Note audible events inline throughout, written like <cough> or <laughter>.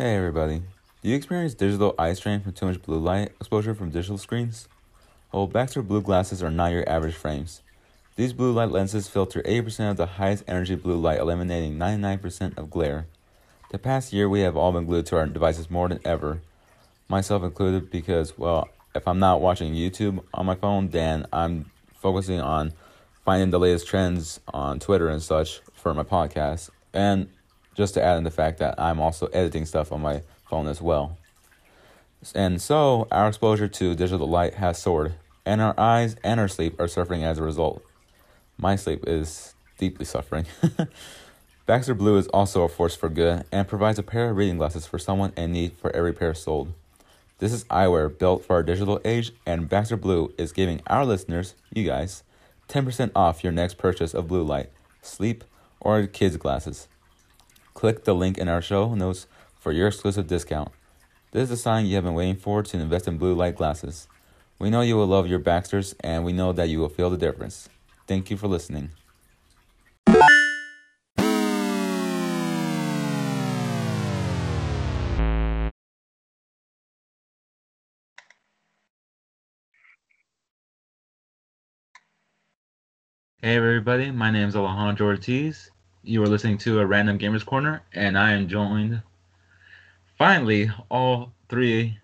Hey everybody. Do you experience digital eye strain from too much blue light exposure from digital screens? Well, Baxter Blue glasses are not your average frames. These blue light lenses filter 80% of the highest energy blue light, eliminating 99% of glare. The past year, we have all been glued to our devices more than ever, myself included, because, well, if I'm not watching YouTube on my phone, then I'm focusing on finding the latest trends on Twitter and such for my podcast. And just to add in the fact that I'm also editing stuff on my phone as well. And so, our exposure to digital light has soared, and our eyes and our sleep are suffering as a result. My sleep is deeply suffering. <laughs> Baxter Blue is also a force for good and provides a pair of reading glasses for someone in need for every pair sold. This is eyewear built for our digital age, and Baxter Blue is giving our listeners, you guys, 10% off your next purchase of blue light, sleep, or kids' glasses. Click the link in our show notes for your exclusive discount. This is the sign you have been waiting for to invest in blue light glasses. We know you will love your Baxters, and we know that you will feel the difference. Thank you for listening. Hey everybody, my name is Alejandro Ortiz. You are listening to a Random Gamers Corner, and I am joined finally all three,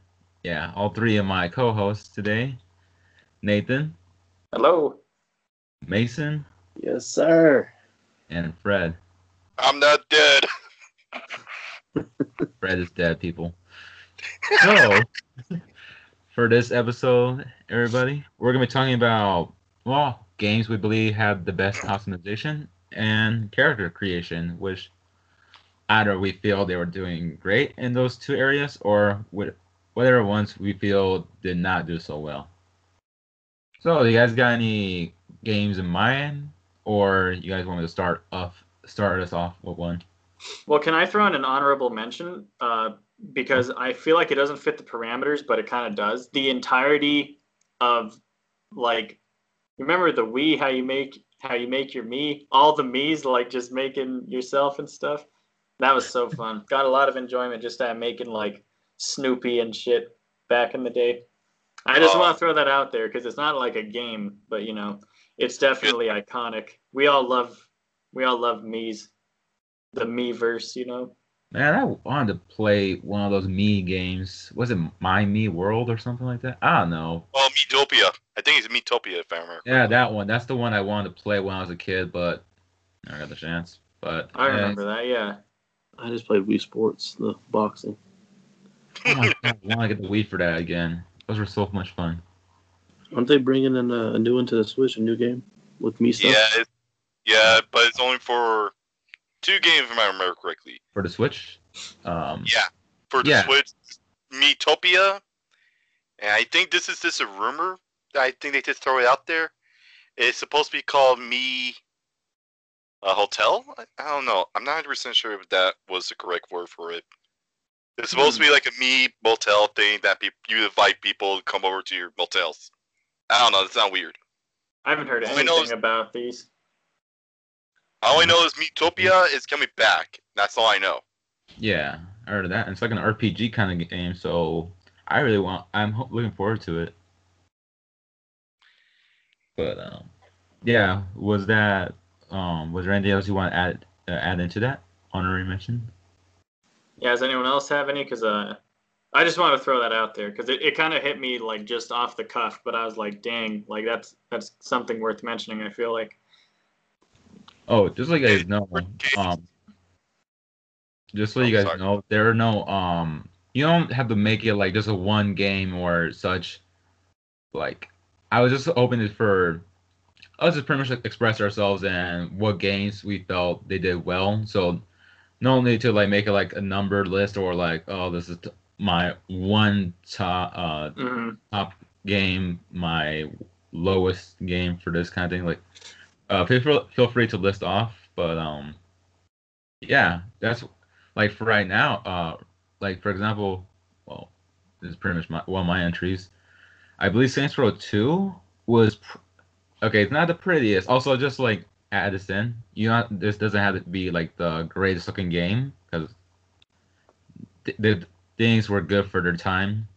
yeah, all three of my co-hosts today. Nathan, Hello. Mason, Yes, sir. and Fred. I'm not dead. <laughs> Fred is dead, people. So, for this episode, everybody, we're gonna be talking about well games we believe have the best customization and character creation, which either we feel they were doing great in those two areas, or wh- whatever ones we feel did not do so well. So, you guys got any games in mind, or you guys want me to start off, start us off with one? Well, can I throw in an honorable mention? Uh, because I feel like it doesn't fit the parameters, but it kind of does. The entirety of like, remember the Wii? How you make how you make your me? All the Mii's like just making yourself and stuff. That was so <laughs> fun. Got a lot of enjoyment just at making like Snoopy and shit back in the day. I just Oh. want to throw that out there because it's not like a game, but you know, it's definitely iconic. We all love we all love Mii's. The Miiverse, you know. Man, I wanted to play one of those me games. Was it My Me World or something like that? I don't know. Oh, Miitopia. I think it's Miitopia if I remember. Yeah, that one. That's the one I wanted to play when I was a kid, but I never got the chance. But I eh, remember that, yeah. I just played Wii Sports, the boxing. Oh my God, I want to get the Wii for that again. Those were so much fun. Aren't they bringing in a, a new one to the Switch, a new game with me stuff? Yeah, it, yeah, but it's only for two games if I remember correctly. For the Switch? Um, Yeah, for the Yeah. Switch, Miitopia, and I think this is just a rumor. That I think they just throw it out there. It's supposed to be called Me a Hotel. I, I don't know. I'm not 100 percent sure if that was the correct word for it. It's supposed to be hmm. like a me motel thing that pe- you invite people to come over to your motels. I don't know. That sounds weird. I haven't heard All anything know is- about these. All I know is Miitopia is coming back. That's all I know. yeah, I heard of that. It's like an RPG kind of game, so I really want. I'm ho- looking forward to it. But um, yeah, was that um, was there anything else you want to add uh, add into that honorary mention? Yeah, does anyone else have any? Because uh, I just want to throw that out there because it, it kind of hit me like just off the cuff, but I was like, dang, like that's that's something worth mentioning. I feel like. Oh, just like you guys know, um, just so you Oh, guys sorry. know, there are no um, you don't have to make it like just a one game or such. Like, I was just opening it for us just pretty much express ourselves and what games we felt they did well. So, not only to like make it like a numbered list or like, oh, this is t- my one top uh mhm. top game, my lowest game for this kind of thing. Like, uh, feel feel free to list off, but um, yeah, that's like for right now. Uh, like for example, well, this is pretty much my one of my entries. I believe Saints Row Two was pr- okay. It's not the prettiest. Also, just like Addison. You know, this doesn't have to be like the greatest looking game because th- the things were good for their time,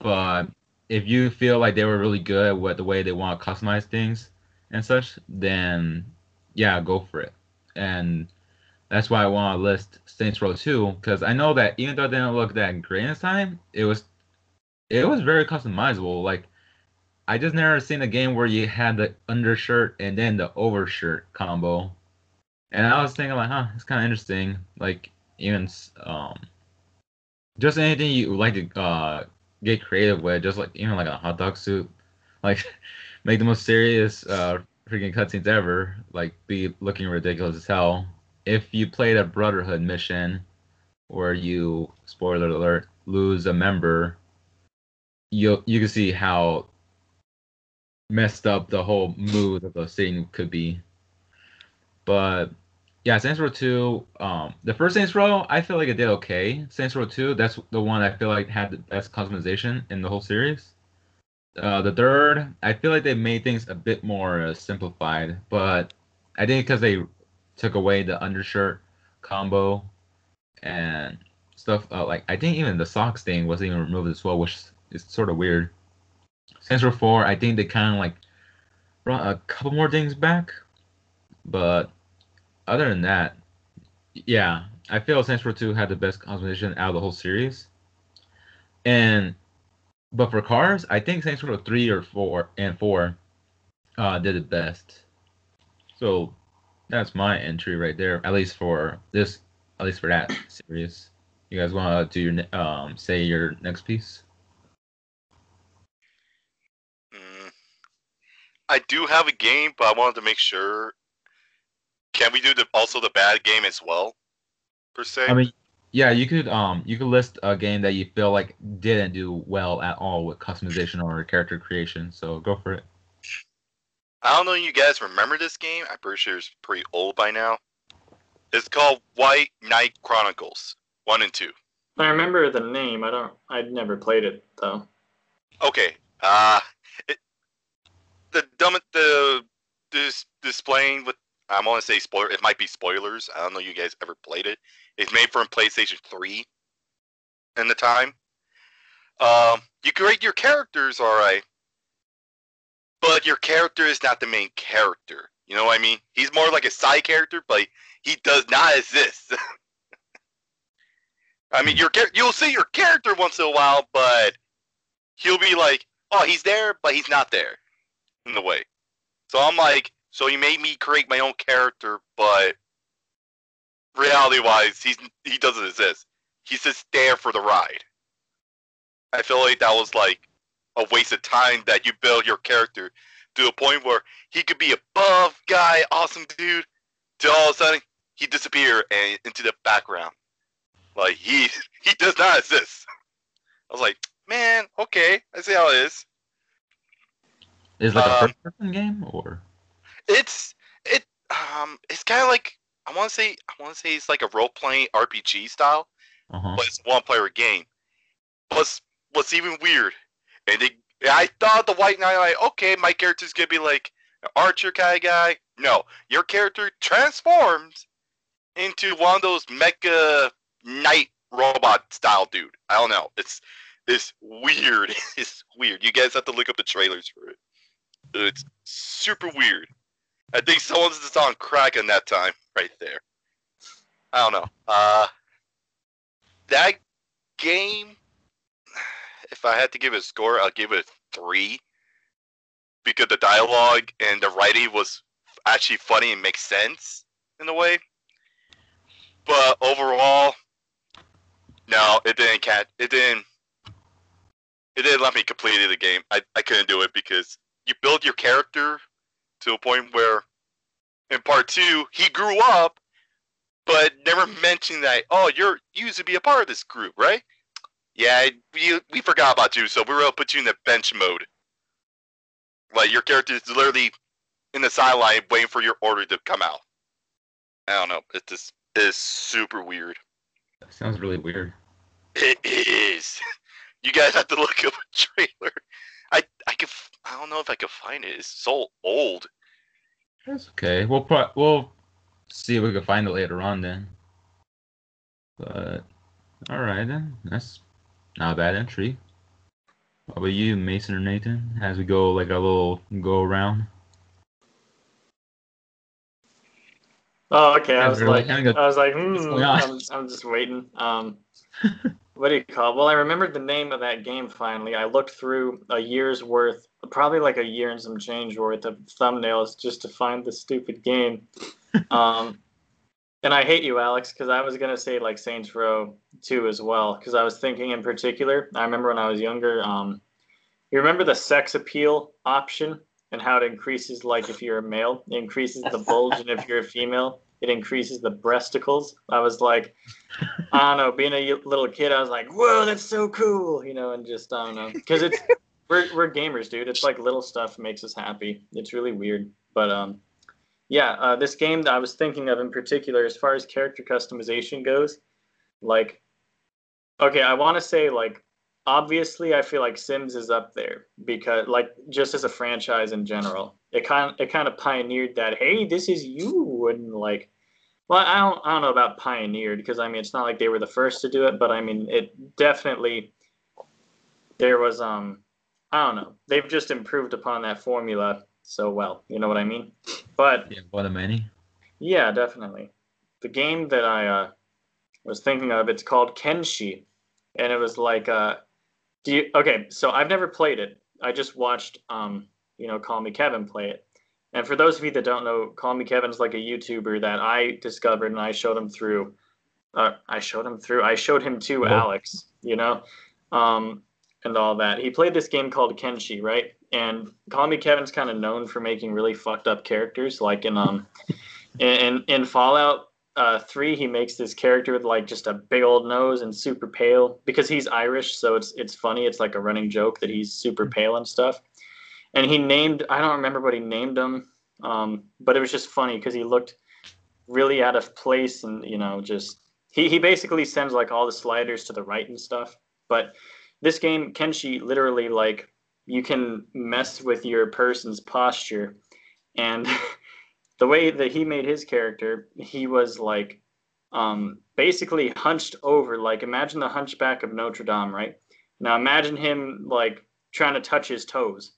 but if you feel like they were really good with the way they want to customize things and such, then yeah, go for it. And that's why I want to list Saints Row 2 because I know that even though it didn't look that great in time, it was it was very customizable. Like I just never seen a game where you had the undershirt and then the overshirt combo. And I was thinking like, huh, it's kind of interesting. Like even um, just anything you like to uh get creative with, just like even like a hot dog suit, like <laughs> make the most serious uh freaking cutscenes ever, like be looking ridiculous as hell. If you played a Brotherhood mission where you spoiler alert lose a member, you you can see how messed up the whole mood of the scene could be. But yeah, Saints Row 2, um, the first Saints Row, I feel like it did okay. Saints Row 2, that's the one I feel like had the best customization in the whole series. Uh, the third, I feel like they made things a bit more uh, simplified, but I think because they took away the undershirt combo and stuff, uh, like I think even the socks thing wasn't even removed as well, which is sort of weird. Row 4, I think they kind of like brought a couple more things back, but other than that, yeah, I feel Row 2 had the best composition out of the whole series. And but for cars, I think Row 3 or 4 and 4 uh, did it best. So that's my entry right there, at least for this, at least for that series. You guys want to do your um say your next piece? Mm. I do have a game, but I wanted to make sure. Can we do the also the bad game as well, per se? I mean, yeah, you could um you could list a game that you feel like didn't do well at all with customization or character creation. So go for it. I don't know if you guys remember this game. I'm pretty sure it's pretty old by now. It's called White Knight Chronicles One and Two. I remember the name. I don't. I'd never played it though. Okay. Uh it, the dumb the this displaying with I'm gonna say spoiler. It might be spoilers. I don't know. You guys ever played it? It's made from PlayStation Three. In the time, um, you create your characters, all right, but your character is not the main character. You know what I mean? He's more like a side character, but he does not exist. <laughs> I mean, your you'll see your character once in a while, but he'll be like, "Oh, he's there, but he's not there," in the way. So I'm like, so he made me create my own character, but reality-wise, he's he doesn't exist. He's just there for the ride. I feel like that was like a waste of time that you build your character to a point where he could be a buff guy, awesome dude, till all of a sudden he disappear and into the background. Like he <laughs> he does not exist. I was like, man, okay, I see how it is. Is it like a Um, first person game or? It's it um it's kind of like I want to say I want to say it's like a role playing RPG style, Uh huh. but it's one player game. Plus, what's even weird, and they I thought the White Knight like okay, my character's gonna be like an archer kind of guy. No, your character transforms into one of those mecha knight robot style dude. I don't know. It's it's weird. <laughs> It's weird. You guys have to look up the trailers for it. It's super weird. I think someone's just on crack in that time, right there. I don't know. Uh, that game, if I had to give it a score, I'll give it a three because the dialogue and the writing was actually funny and makes sense in a way. But overall, no, it didn't catch. It didn't. It didn't let me complete the game. I, I couldn't do it because you build your character to a point where in part two he grew up but never hmm. mentioned that oh you're you used to be a part of this group right? Yeah we, we forgot about you so we're gonna put you in the bench mode. Like your character is literally in the sideline waiting for your order to come out. I don't know it just is super weird. Sounds really weird. it is. <laughs> You guys have to look up a trailer. I i could f- i don't know if i could find it it's so old That's okay. We'll pro- we'll see if we can find it later on then. But All right then. That's not a bad entry. How about you, Mason or Nathan? As we go like a little go around. Oh, okay. I was like, like, hang. I was like, hmm. I'm, I'm just waiting. Um, <laughs> what do you call? It? Well, I remembered the name of that game finally. I looked through a year's worth, probably like a year and some change worth of thumbnails just to find the stupid game. <laughs> Um, and I hate you, Alex, because I was gonna say like Saints Row 2 as well, because I was thinking in particular. I remember when I was younger. Um, you remember the sex appeal option and how it increases, like if you're a male, it increases the bulge, and if you're a female, it increases the breasticles. I was like, I don't know, being a little kid, I was like, whoa, that's so cool, you know, and just I don't know, because it's we're we're gamers, dude. It's like little stuff makes us happy. It's really weird, but um, yeah, uh, this game that I was thinking of in particular, as far as character customization goes, like, okay, I want to say like obviously I feel like Sims is up there because like just as a franchise in general, it kind it kind of pioneered that hey, this is you and like well, I don't I don't know about pioneered because I mean it's not like they were the first to do it, but I mean it definitely there was um I don't know. They've just improved upon that formula so well. You know what I mean? But Yeah, one of many. yeah, definitely. The game that I uh, was thinking of, it's called Kenshi, and it was like, uh, do you? Okay, so I've never played it. I just watched, um, you know, Call Me Kevin play it. And for those of you that don't know, Call Me Kevin's like a YouTuber that I discovered, and I showed him through. Uh, I showed him through. I showed him to. Alex, you know, um, and all that. He played this game called Kenshi, right? And Call Me Kevin's kind of known for making really fucked up characters, like in um, <laughs> in in Fallout uh, Three, he makes this character with like just a big old nose and super pale because he's Irish, so it's it's funny. It's like a running joke that he's super pale and stuff. And he named I don't remember what he named him, um, but it was just funny because he looked really out of place and you know just he he basically sends like all the sliders to the right and stuff. But this game Kenshi literally like you can mess with your person's posture and <laughs> the way that he made his character, he was like um, basically hunched over. Like imagine the Hunchback of Notre Dame, right? Now imagine him like trying to touch his toes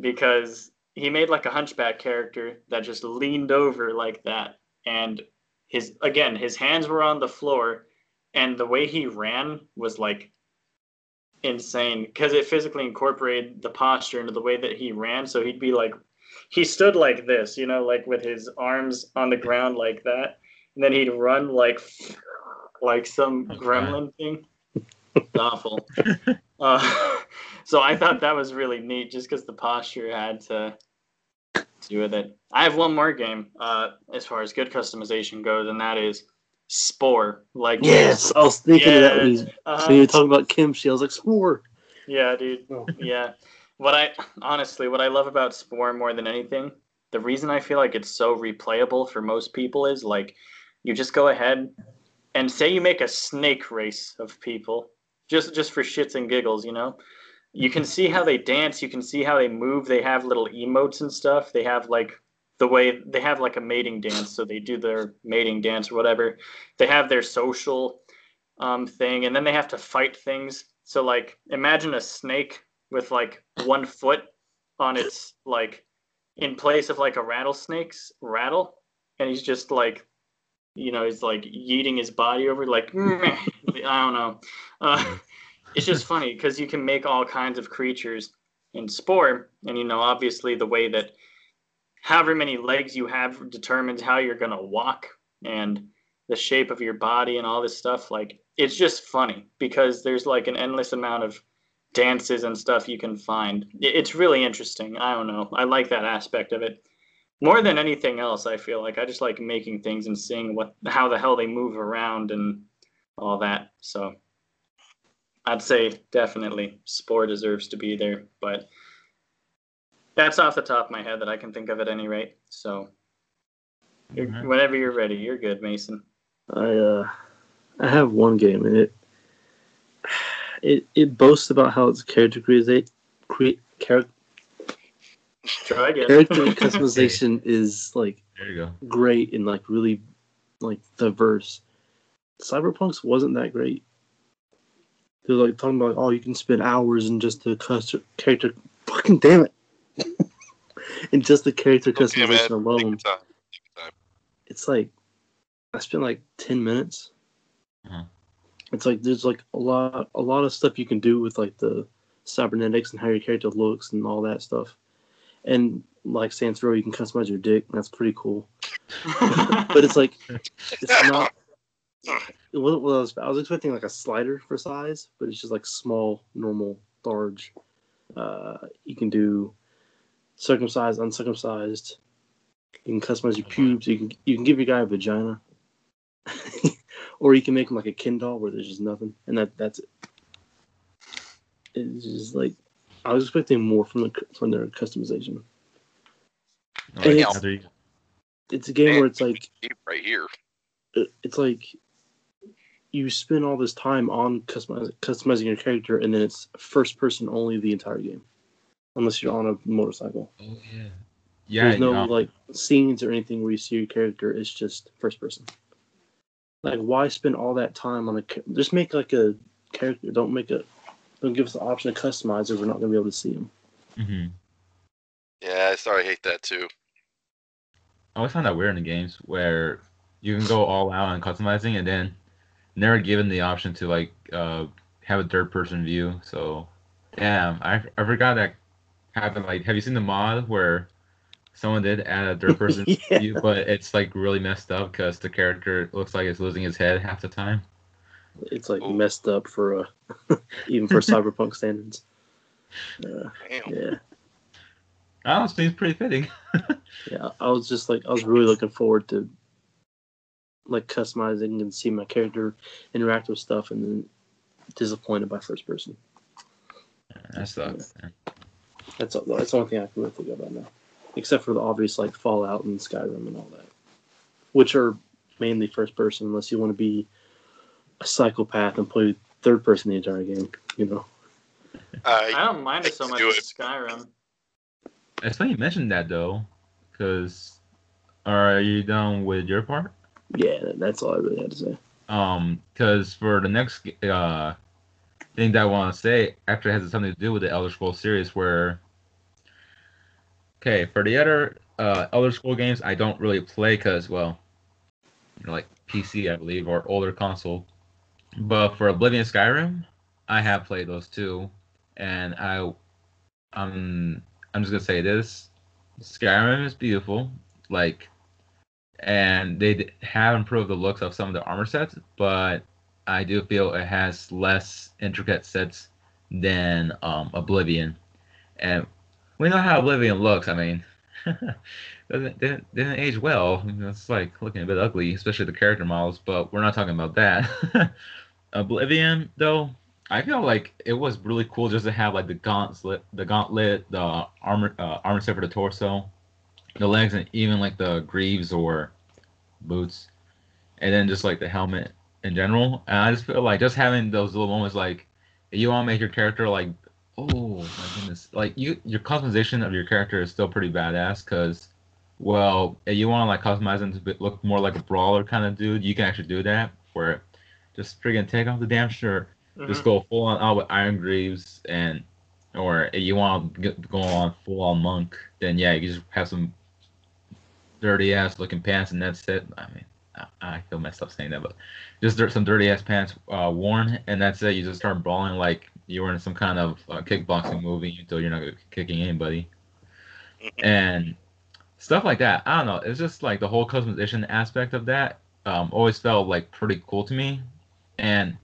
because he made like a hunchback character that just leaned over like that, and his again his hands were on the floor, and the way he ran was like insane because it physically incorporated the posture into the way that he ran. So he'd be like he stood like this, you know, like with his arms on the ground like that, and then he'd run like like some Okay. gremlin thing. It's <laughs> awful. Uh, so I thought that was really neat, just because the posture had to do with it. I have one more game uh, as far as good customization goes, and that is Spore. Like Yes, I was thinking of that when, he's, uh, when you were talking about kimchi. I was like, Spore. yeah, dude. Oh. Yeah. What I honestly, what I love about Spore more than anything, the reason I feel like it's so replayable for most people is like you just go ahead and say you make a snake race of people just just for shits and giggles, you know. You can see how they dance, you can see how they move, they have little emotes and stuff. They have like the way they have like a mating dance, so they do their mating dance or whatever. They have their social um, thing, and then they have to fight things. So like imagine a snake with like one foot on its like in place of like a rattlesnake's rattle, and he's just like, you know, he's like yeeting his body over like <laughs> I don't know. Uh, it's just funny because you can make all kinds of creatures in Spore, and you know, obviously the way that however many legs you have determines how you're gonna walk and the shape of your body and all this stuff. Like it's just funny because there's like an endless amount of dances and stuff you can find. It's really interesting. I don't know. I like that aspect of it. More than anything else, I feel like I just like making things and seeing what how the hell they move around and all that. So I'd say definitely Spore deserves to be there, but that's off the top of my head that I can think of at any rate. So you're- Alright. whenever you're ready, you're good, Mason. I uh, I have one game and it it it boasts about how its character create create character Try again. character <laughs> customization is like There you go. great and like really like diverse. Cyberpunk's wasn't that great. They're like talking about, oh, you can spend hours in just the custom character. Fucking damn it! <laughs> in just the character Okay, customization man. Take alone, your time. Take your time. it's like I spent like ten minutes. Uh-huh. It's like there's like a lot, a lot of stuff you can do with like the cybernetics and how your character looks and all that stuff. And like Saints Row, you can customize your dick. And that's pretty cool. <laughs> But it's like it's not. It wasn't what I was. I was expecting like a slider for size, but it's just like small, normal, large. Uh, you can do circumcised, uncircumcised. You can customize your pubes. You can you can give your guy a vagina, <laughs> or you can make him like a Ken doll where there's just nothing, and that that's it. It's just like I was expecting more from the from their customization. Like, it's- you- It's a game where it's like right here. Uh, it's like you spend all this time on customize, customizing your character, and then it's first person only the entire game, unless you're on a motorcycle. Oh yeah. Yeah. There's no like scenes or anything where you see your character. It's just first person. Like, why spend all that time on a? Just make like a character. Don't make a. Don't give us the option to customize, or we're not gonna be able to see him. mhm. Yeah, I sorry, I hate that too. I always find that weird in games where you can go all out on customizing and then never given the option to like uh have a third person view. So damn, I I forgot that happened. Like, have you seen the mod where someone did add a third person <laughs> Yeah. view, but it's like really messed up because the character looks like it's losing his head half the time. It's like Ooh. messed up for uh, <laughs> even for <laughs> cyberpunk standards. Uh, Damn. yeah. I don't know, it seems pretty fitting. Yeah, I was just like I was really looking forward to like customizing and seeing my character interact with stuff, and then disappointed by first person. that sucks. man. That's all, that's the only thing I can really think about now, except for the obvious like Fallout and Skyrim and all that, which are mainly first person unless you want to be a psychopath and play third person the entire game. You know, I I, don't mind it so much it. Skyrim. It's funny you mentioned that though, because are you done with your part? yeah, that's all I really had to say. Um, because for the next uh thing that I want to say actually has something to do with the Elder Scrolls series, where okay, for the other uh Elder Scroll games, I don't really play because well, you know, like PC, I believe, or older console. But for Oblivion, Skyrim, I have played those two, and I, um, I'm just gonna say this: Skyrim is beautiful, like and they have improved the looks of some of the armor sets, but I do feel it has less intricate sets than um, Oblivion. And we know how Oblivion looks. I mean, <laughs> doesn't didn't, didn't age well. It's like looking a bit ugly, especially the character models. But we're not talking about that. <laughs> Oblivion, though, I feel like it was really cool just to have like the gauntlet, the gauntlet, the armor, uh, armor set for the torso, the legs and even like the greaves or boots and then just like the helmet in general. And i just feel like just having those little moments like you want to make your character like oh my goodness. Like you your customization of your character is still pretty badass because well if you want to like customize them to look more like a brawler kind of dude you can actually do that where just friggin' take off the damn shirt. Just Mhm. go full on out with iron greaves and or if you want to go on full on monk then yeah you just have some dirty ass looking pants and that's it. I mean i, I feel messed up saying that but just some dirty ass pants uh, worn and that's it you just start brawling like you were in some kind of uh, kickboxing movie until you're not kicking anybody and stuff like that i don't know it's just like the whole customization aspect of that um, always felt like pretty cool to me and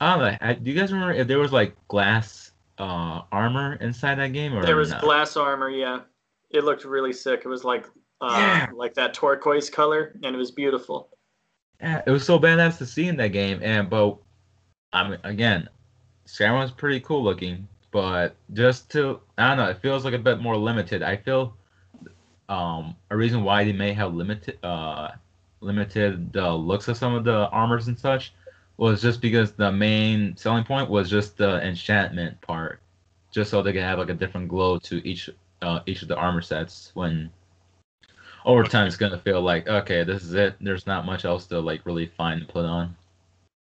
I don't know. I, do you guys remember if there was like glass uh, armor inside that game, or There was not? glass armor, yeah. It looked really sick. It was like uh, Yeah. like that turquoise color, and it was beautiful. Yeah, it was so badass to see in that game. And but I mean, again, Skyrim was pretty cool looking, but just to I don't know, it feels like a bit more limited. I feel um a reason why they may have limited uh limited the looks of some of the armors and such was just because the main selling point was just the enchantment part, just so they could have like a different glow to each uh each of the armor sets when over time it's gonna feel like okay this is it there's not much else to like really find to put on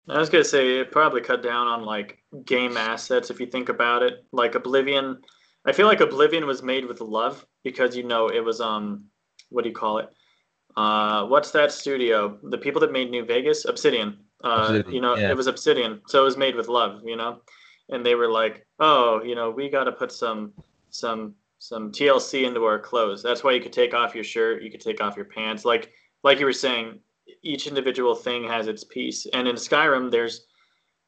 I was gonna say it probably cut down on like game assets if you think about it. Like Oblivion, I feel like Oblivion was made with love because you know it was um, what do you call it? Uh, what's that studio? The people that made New Vegas, Obsidian. Uh, Obsidian, you know, yeah. it was Obsidian, so it was made with love. You know, and they were like, oh, you know, we got to put some some some TLC into our clothes. That's why you could take off your shirt, you could take off your pants. Like like you were saying, each individual thing has its piece. And in Skyrim, there's,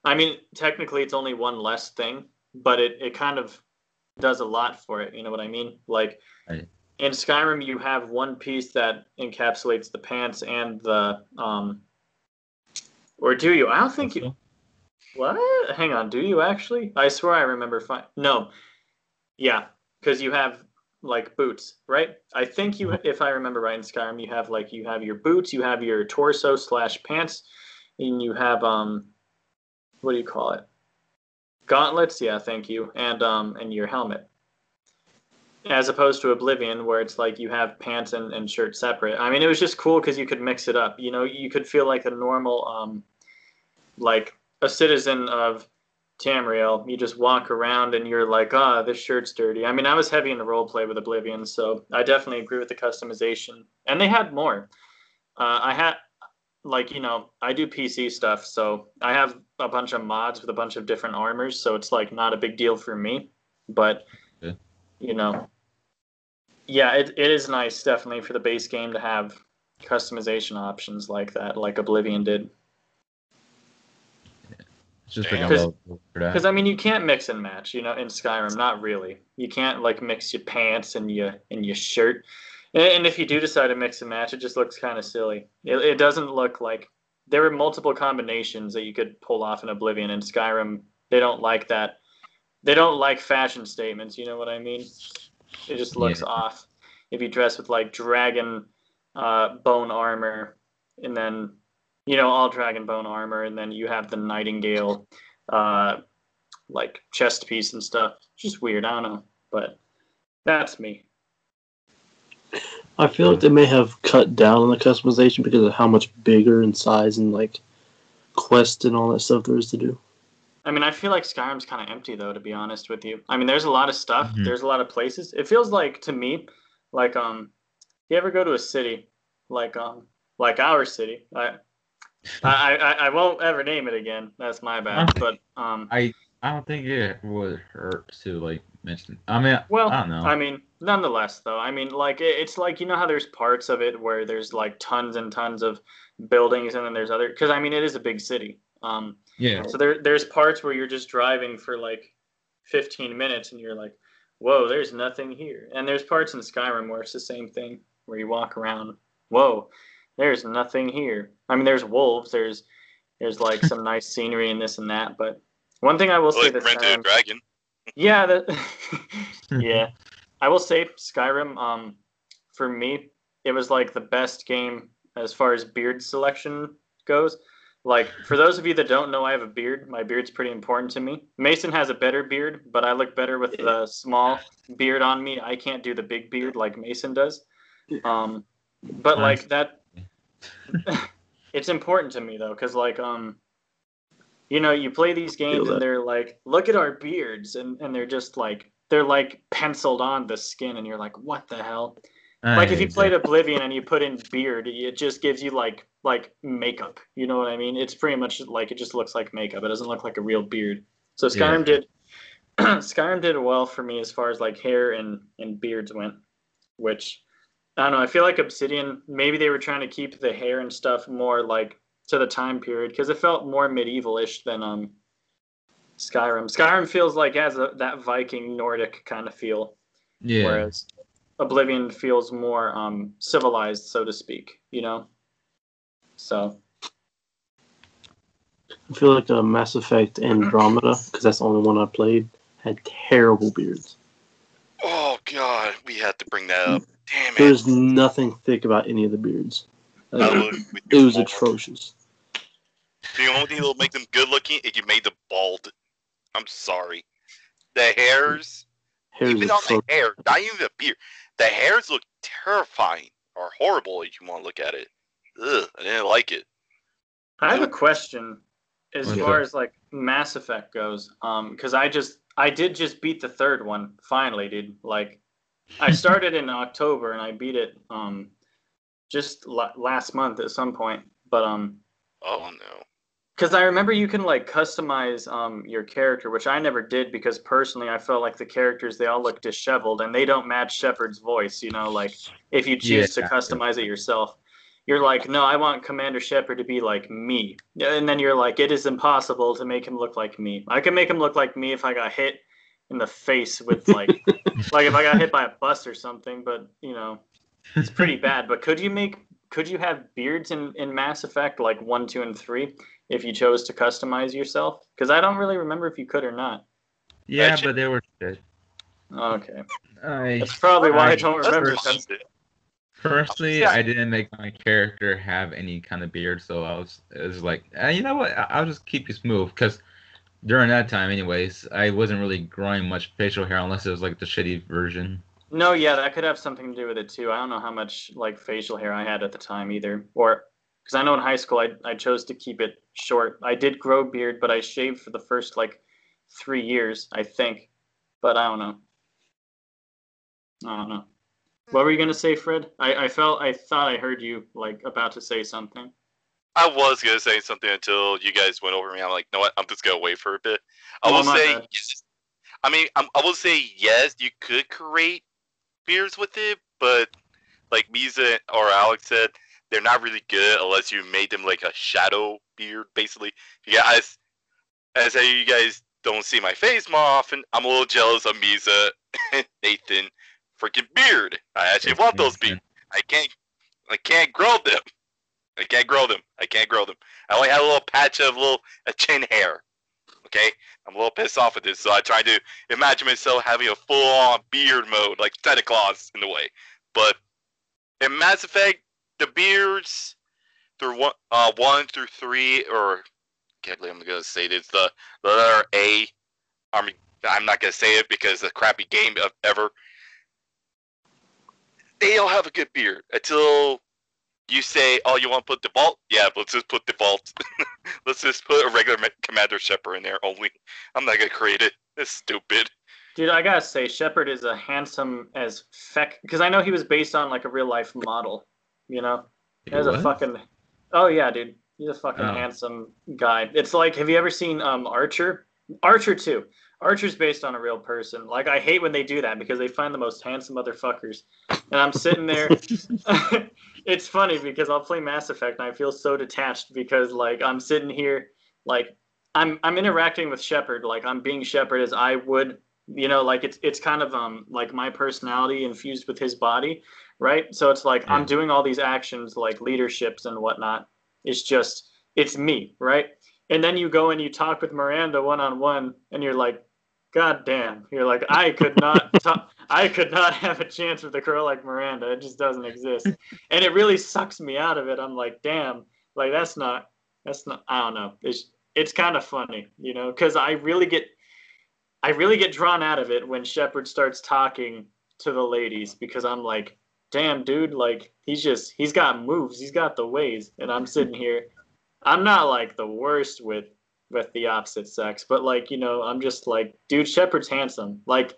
I mean, technically it's only one less thing, but it, it kind of does a lot for it. You know what I mean? Like Right. in Skyrim, you have one piece that encapsulates the pants and the, um, or do you? I don't think you. What? Hang on. Do you actually? I swear I remember. Fi- no. Yeah, because you have like boots, right? I think you, if I remember right in Skyrim, you have like you have your boots, you have your torso slash pants, and you have um, what do you call it? Gauntlets. Yeah, thank you, and um, and your helmet. As opposed to Oblivion, where it's like you have pants and, and shirt separate. I mean, it was just cool because you could mix it up. You know, you could feel like a normal um, like a citizen of Tamriel, you just walk around and you're like, ah, this shirt's dirty. I mean, I was heavy in the role play with Oblivion, so I definitely agree with the customization. And they had more. Uh, I had, like, you know, I do PC stuff, so I have a bunch of mods with a bunch of different armors, so it's like not a big deal for me. But, Yeah. you know, yeah, it, it is nice definitely for the base game to have customization options like that, like Oblivion did. It's just Because- low for that. Because I mean, you can't mix and match, you know, in Skyrim. Not really. You can't like mix your pants and your and your shirt. And, and if you do decide to mix and match, it just looks kind of silly. It, it doesn't look like there were multiple combinations that you could pull off in Oblivion. In Skyrim, they don't like that. They don't like fashion statements. You know what I mean? It just looks Yeah. off. If you dress with like dragon uh, bone armor, and then you know all dragon bone armor, and then you have the nightingale uh, like chest piece and stuff. It's just weird. I don't know, but that's me. I feel like they may have cut down on the customization because of how much bigger in size and like quest and all that stuff there is to do. I mean, I feel like Skyrim's kind of empty though, to be honest with you. I mean, there's a lot of stuff. Mhm. There's a lot of places. It feels like to me, like um, you ever go to a city, like um, like our city. I, I, I, I won't ever name it again. That's my bad. But um, I I don't think it would hurt to like mention. I mean, Well, I don't know. I mean, nonetheless, though, I mean, like it- it's like you know how there's parts of it where there's like tons and tons of buildings, and then there's other because I mean it is a big city. Um, yeah, so there there's parts where you're just driving for like 15 minutes, and you're like, whoa, there's nothing here. And there's parts in Skyrim where it's the same thing, where you walk around, whoa, there's nothing here. I mean, there's wolves, there's there's like some <laughs> nice scenery and this and that, but one thing I will say Like that Rent Dragon. yeah, that, <laughs> <laughs> yeah. I will say Skyrim. Um, for me, it was like the best game as far as beard selection goes. Like for those of you that don't know, I have a beard. My beard's pretty important to me. Mason has a better beard, but I look better with the small beard on me. I can't do the big beard like Mason does. Um, but like that, <laughs> it's important to me though, because like um, you know, you play these games and they're like, look at our beards, and and they're just like they're like penciled on the skin, and you're like, what the hell? like if you played Oblivion and you put in beard, it just gives you like like makeup. You know what I mean? It's pretty much like it just looks like makeup. It doesn't look like a real beard. So Yeah. Skyrim did <clears throat> Skyrim did well for me as far as like hair and and beards went, which I don't know. I feel like Obsidian maybe they were trying to keep the hair and stuff more like to the time period because it felt more medieval-ish than um Skyrim. Skyrim feels like it has a, that Viking Nordic kind of feel yeah, whereas Oblivion feels more um, civilized, so to speak. You know. So I feel like uh, Mass Effect Andromeda, because that's the only one I played, had terrible beards. Oh god, we had to bring that up. Damn it. There's nothing thick about any of the beards. Like, would- it was more. atrocious. The only thing that'll make them good looking is you made them bald. I'm sorry. The hairs, Hair even is on the hair, not even the beard. The hairs look terrifying or horrible if you want to look at it. Ugh, I didn't like it. I have a question. as What's far as like Mass Effect goes, um, because I just I did just beat the third one finally, dude. Like, I started in October and I beat it um, just la- last month at some point. But um, Oh no. because I remember you can like customize um your character, which I never did because personally I felt like the characters they all look disheveled and they don't match Shepard's voice. You know, like if you choose to Yeah. customize it yourself, you're like, no, I want Commander Shepard to be like me, and then you're like, it is impossible to make him look like me. I can make him look like me if I got hit in the face with like <laughs> like if I got hit by a bus or something, but you know, it's pretty bad. But could you make could you have beards in, in Mass Effect like one, two, and three if you chose to customize yourself? Because I don't really remember if you could or not. Yeah, Actually- but they were shit. Okay, I that's probably why I I- don't remember. fine. Personally, Yeah. I didn't make my character have any kind of beard, so I was it was like, eh, you know what? I- I'll just keep you smooth because during that time, anyways, I wasn't really growing much facial hair unless it was like the shitty version. no, yeah, that could have something to do with it too. I don't know how much like facial hair I had at the time either, or because I know in high school I I chose to keep it short. I did grow beard, but I shaved for the first like three years, I think. But I don't know. I don't know. What were you gonna say, Fred? I, I felt I thought I heard you like about to say something. I was gonna say something until you guys went over me. I'm like, no, what? I'm just gonna wait for a bit. I Oh, will say bad. yes. I mean, I'm, I will say yes. You could create beards with it, but like Misa or Alex said, they're not really good unless you made them like a shadow beard. Basically, you guys, as you guys don't see my face more often, I'm a little jealous of Misa and <laughs> Nathan freaking beard. I actually want those beards. I can't I can't grow them. I can't grow them. I can't grow them. I only had a little patch of little a chin hair. Okay? I'm a little pissed off with this, so I tried to imagine myself having a full on beard mode, like Santa Claus in a way. But in Mass Effect, the beards through one uh one through three or can't believe I'm gonna say this, the the letter A. I mean I'm not gonna say it because a crappy game of ever they all have a good beard until you say, "Oh, you want to put default? Yeah, let's just put default. <laughs> let's just put a regular Commander Shepard in there only. I'm not gonna create it. It's stupid. Dude, I gotta say, Shepard is a handsome as feck because I know he was based on like a real life model. You know, He There's a fucking. Oh yeah, dude. He's a fucking Oh. handsome guy. It's like, have you ever seen um Archer? Archer too. Archer's based on a real person. Like I hate when they do that because they find the most handsome motherfuckers. And I'm sitting there. <laughs> <laughs> it's funny because I'll play Mass Effect and I feel so detached because like I'm sitting here like I'm I'm interacting with Shepard like I'm being Shepard as I would you know like it's it's kind of um like my personality infused with his body right? So it's like i'm doing all these actions like leaderships and whatnot. It's just it's me right? And then you go and you talk with miranda one-on-one and you're like god damn. You're like i could not <laughs> ta- i could not <laughs> have a chance with a girl like miranda. It just doesn't exist. And it really sucks me out of it. I'm like damn like that's not that's not i don't know. It's it's kind of funny you know because i really get I really get drawn out of it when Shepard starts talking to the ladies because I'm like, damn, dude, like he's just he's got moves, he's got the ways, and I'm sitting here. I'm not like the worst with with the opposite sex, but like you know, I'm just like, dude, Shepard's handsome. Like,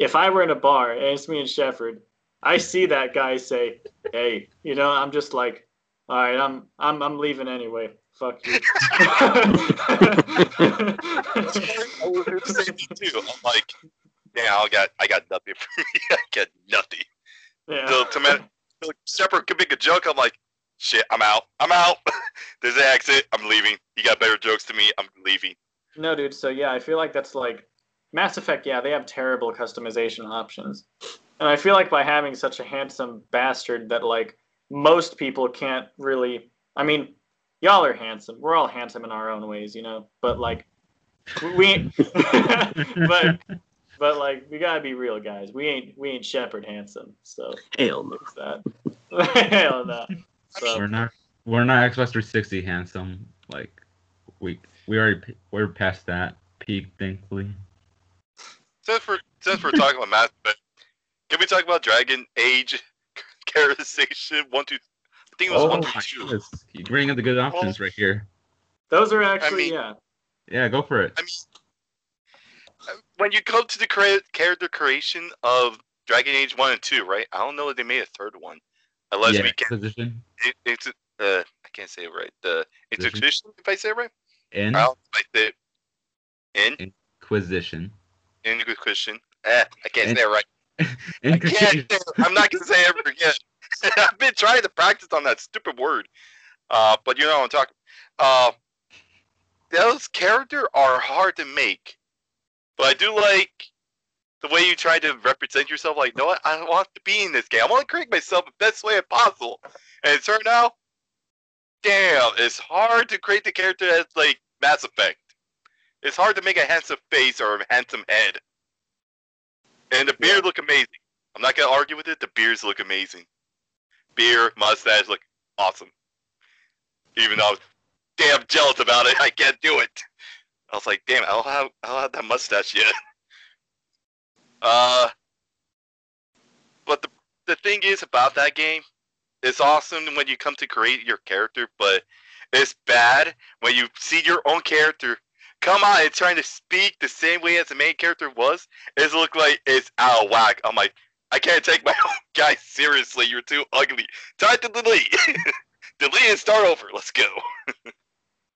if I were in a bar and it's me and Shepard, I see that guy say, hey, you know, I'm just like, all right, I'm I'm I'm leaving anyway. Fuck you. I was gonna say that too. I'm like, yeah, I got I got nothing for me. <laughs> I got nothing. yeah. So Tomato so Shepard could make a joke. I'm like, shit, I'm out. I'm out. <laughs> There's an exit. I'm leaving. You got better jokes to me. I'm leaving. No, dude. So yeah, I feel like that's like Mass Effect. Yeah, they have terrible customization options, and I feel like by having such a handsome bastard that like most people can't really. I mean, y'all are handsome. We're all handsome in our own ways, you know. But like, we, <laughs> but but like we gotta be real guys. We ain't we ain't Shepard handsome. So Hell no. that. <laughs> Hell no. So We're not we're not Xbox 360 handsome. Like we we already we're past that peak, thankfully. Since we're since we're talking about Mass Effect, can we talk about Dragon Age <laughs> characterization? One, two. I think it was Oh one, my two. goodness, you bring up the good options right here. Those are actually mean- yeah. Yeah, go for it. I mean, when you come to the crea- character creation of Dragon Age One and Two, right? I don't know if they made a third one, unless yeah, we can. Inquisition. It, it's uh, I can't say it right. The Inquisition? if I say it right. In I'll like the in Inquisition. Inquisition. Eh, I can't In- say it right. <laughs> I Inquisition. can't. Say it. I'm not gonna say it ever again. <laughs> I've been trying to practice on that stupid word. Uh, but you know what I'm talking. Uh, those characters are hard to make, but I do like the way you try to represent yourself. Like, no, what? I want to be in this game. I want to create myself the best way possible. And it turned out, damn, it's hard to create the character that's like Mass Effect. It's hard to make a handsome face or a handsome head. And the beard look amazing. I'm not gonna argue with it. The beards look amazing. Beard, mustache look awesome. Even though I was damn jealous about it, <laughs> I can't do it. I was like, damn, I don't have, I don't have that mustache yet. <laughs> Uh, but the the thing is about that game, it's awesome when you come to create your character, but it's bad when you see your own character come out and trying to speak the same way as the main character was. It look like it's out of whack. I'm like, I can't take my <laughs> own guy seriously. You're too ugly. Time to delete. <laughs> delete and start over. Let's go. I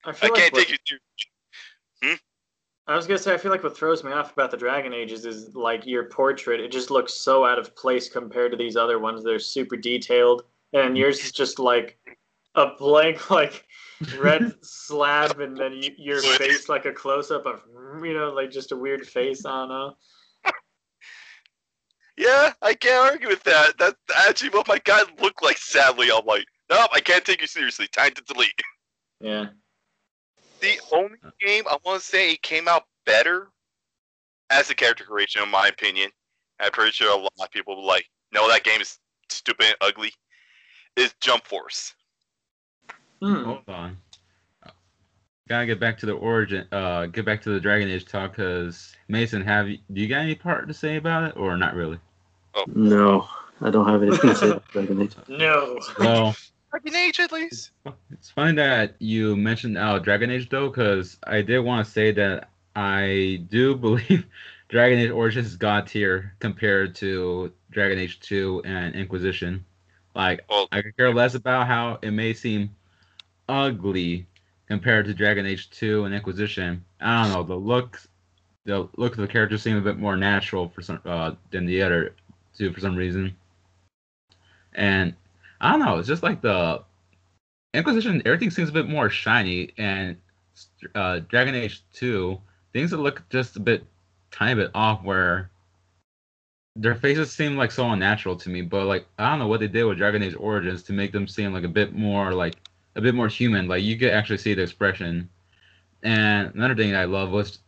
I like can't what- take you seriously. Hmm? I was gonna say I feel like what throws me off about the Dragon Ages is like your portrait. It just looks so out of place compared to these other ones. They're super detailed, and yours is just like a blank <laughs> like red slab, and then you, your face like a close up of you know like just a weird face on. Uh, Yeah, I can't argue with that. That's actually what my guys look like. Sadly, I'm like, nope, I can't take you seriously. Time to delete. yeah. The only game I want to say it came out better as a character creation, in my opinion. I'm pretty sure a lot of people will like, no, that game is stupid and ugly. Is Jump Force. Hmm. Hold on. Gotta get back to the origin. Uh, get back to the Dragon Age talk, because Mason, have you, do you got any part to say about it, or not really? No, I don't have anything to say about Dragon Age. <laughs> No. Well, Dragon Age, at least. it's funny that you mentioned uh, Dragon Age though, because I did want to say that I do <laughs> believe Dragon Age Origins is god tier compared to Dragon Age 2 and Inquisition. Like, Well, I could care less about how it may seem ugly compared to Dragon Age 2 and Inquisition. I don't know, the looks the look of the characters seem a bit more natural for some uh, than the other two for some reason. And I don't know, it's just like the Inquisition, everything seems a bit more shiny, and uh, Dragon Age 2, things that look just a bit tiny bit off where their faces seem like so unnatural to me, but like I don't know what they did with Dragon Age Origins to make them seem like a bit more like a bit more human. Like you could actually see the expression. And another thing that I love was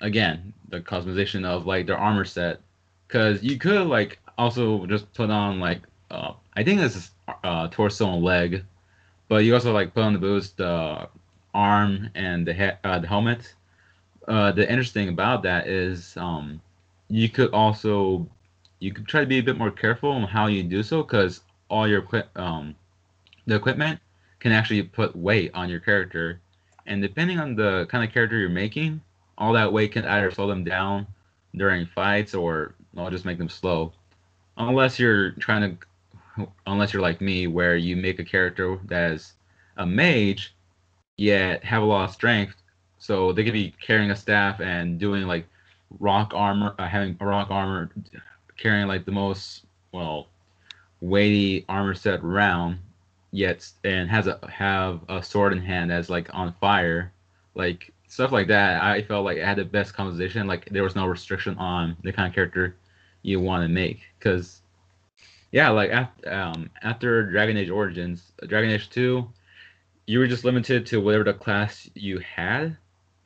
again the customization of like their armor set, because you could like also just put on like uh, I think this is uh, torso and leg, but you also like put on the boots, the arm, and the he- uh, the helmet. Uh, the interesting about that is um, you could also you could try to be a bit more careful on how you do so because all your equip um the equipment can actually put weight on your character. And depending on the kind of character you're making all that weight can either slow them down during fights or or just make them slow. Unless you're trying to unless you're like me where you make a character that is a mage yet have a lot of strength. So they could be carrying a staff and doing like rock armor uh, having rock armor carrying like the most well weighty armor set around yet and has a have a sword in hand that's like on fire like stuff like that i felt like I had the best composition like there was no restriction on the kind of character you want to make because yeah like after, um, after dragon age origins dragon age 2 you were just limited to whatever the class you had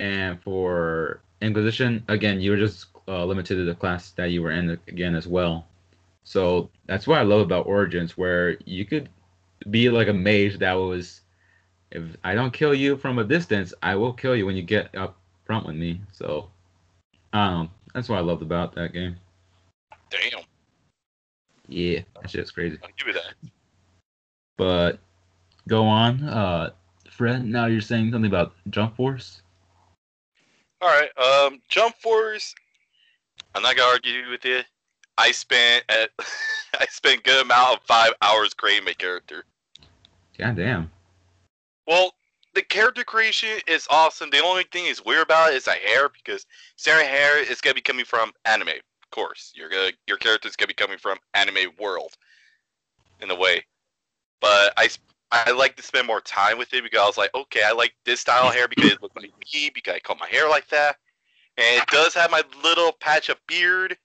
and for inquisition again you were just uh, limited to the class that you were in again as well. So that's what I love about Origins, where you could be like a mage that was, if I don't kill you from a distance, I will kill you when you get up front with me. So, I. That's what I loved about that game. Damn, Yeah, that shit's crazy. I'll give you that. But go on. Uh, Fred. Now you're saying something about Jump Force. All right. Um, Jump Force. I'm not gonna argue with you. I spent uh, at <laughs> I spent good amount of five hours creating my character. God damn. Well, the character creation is awesome. The only thing is weird about it is the hair because Sarah hair is gonna be coming from anime. Of course, you're your character is gonna be coming from anime world, in a way. But I I like to spend more time with it because I was like, okay, I like this style of hair because it looks like me because I cut my hair like that, and it does have my little patch of beard,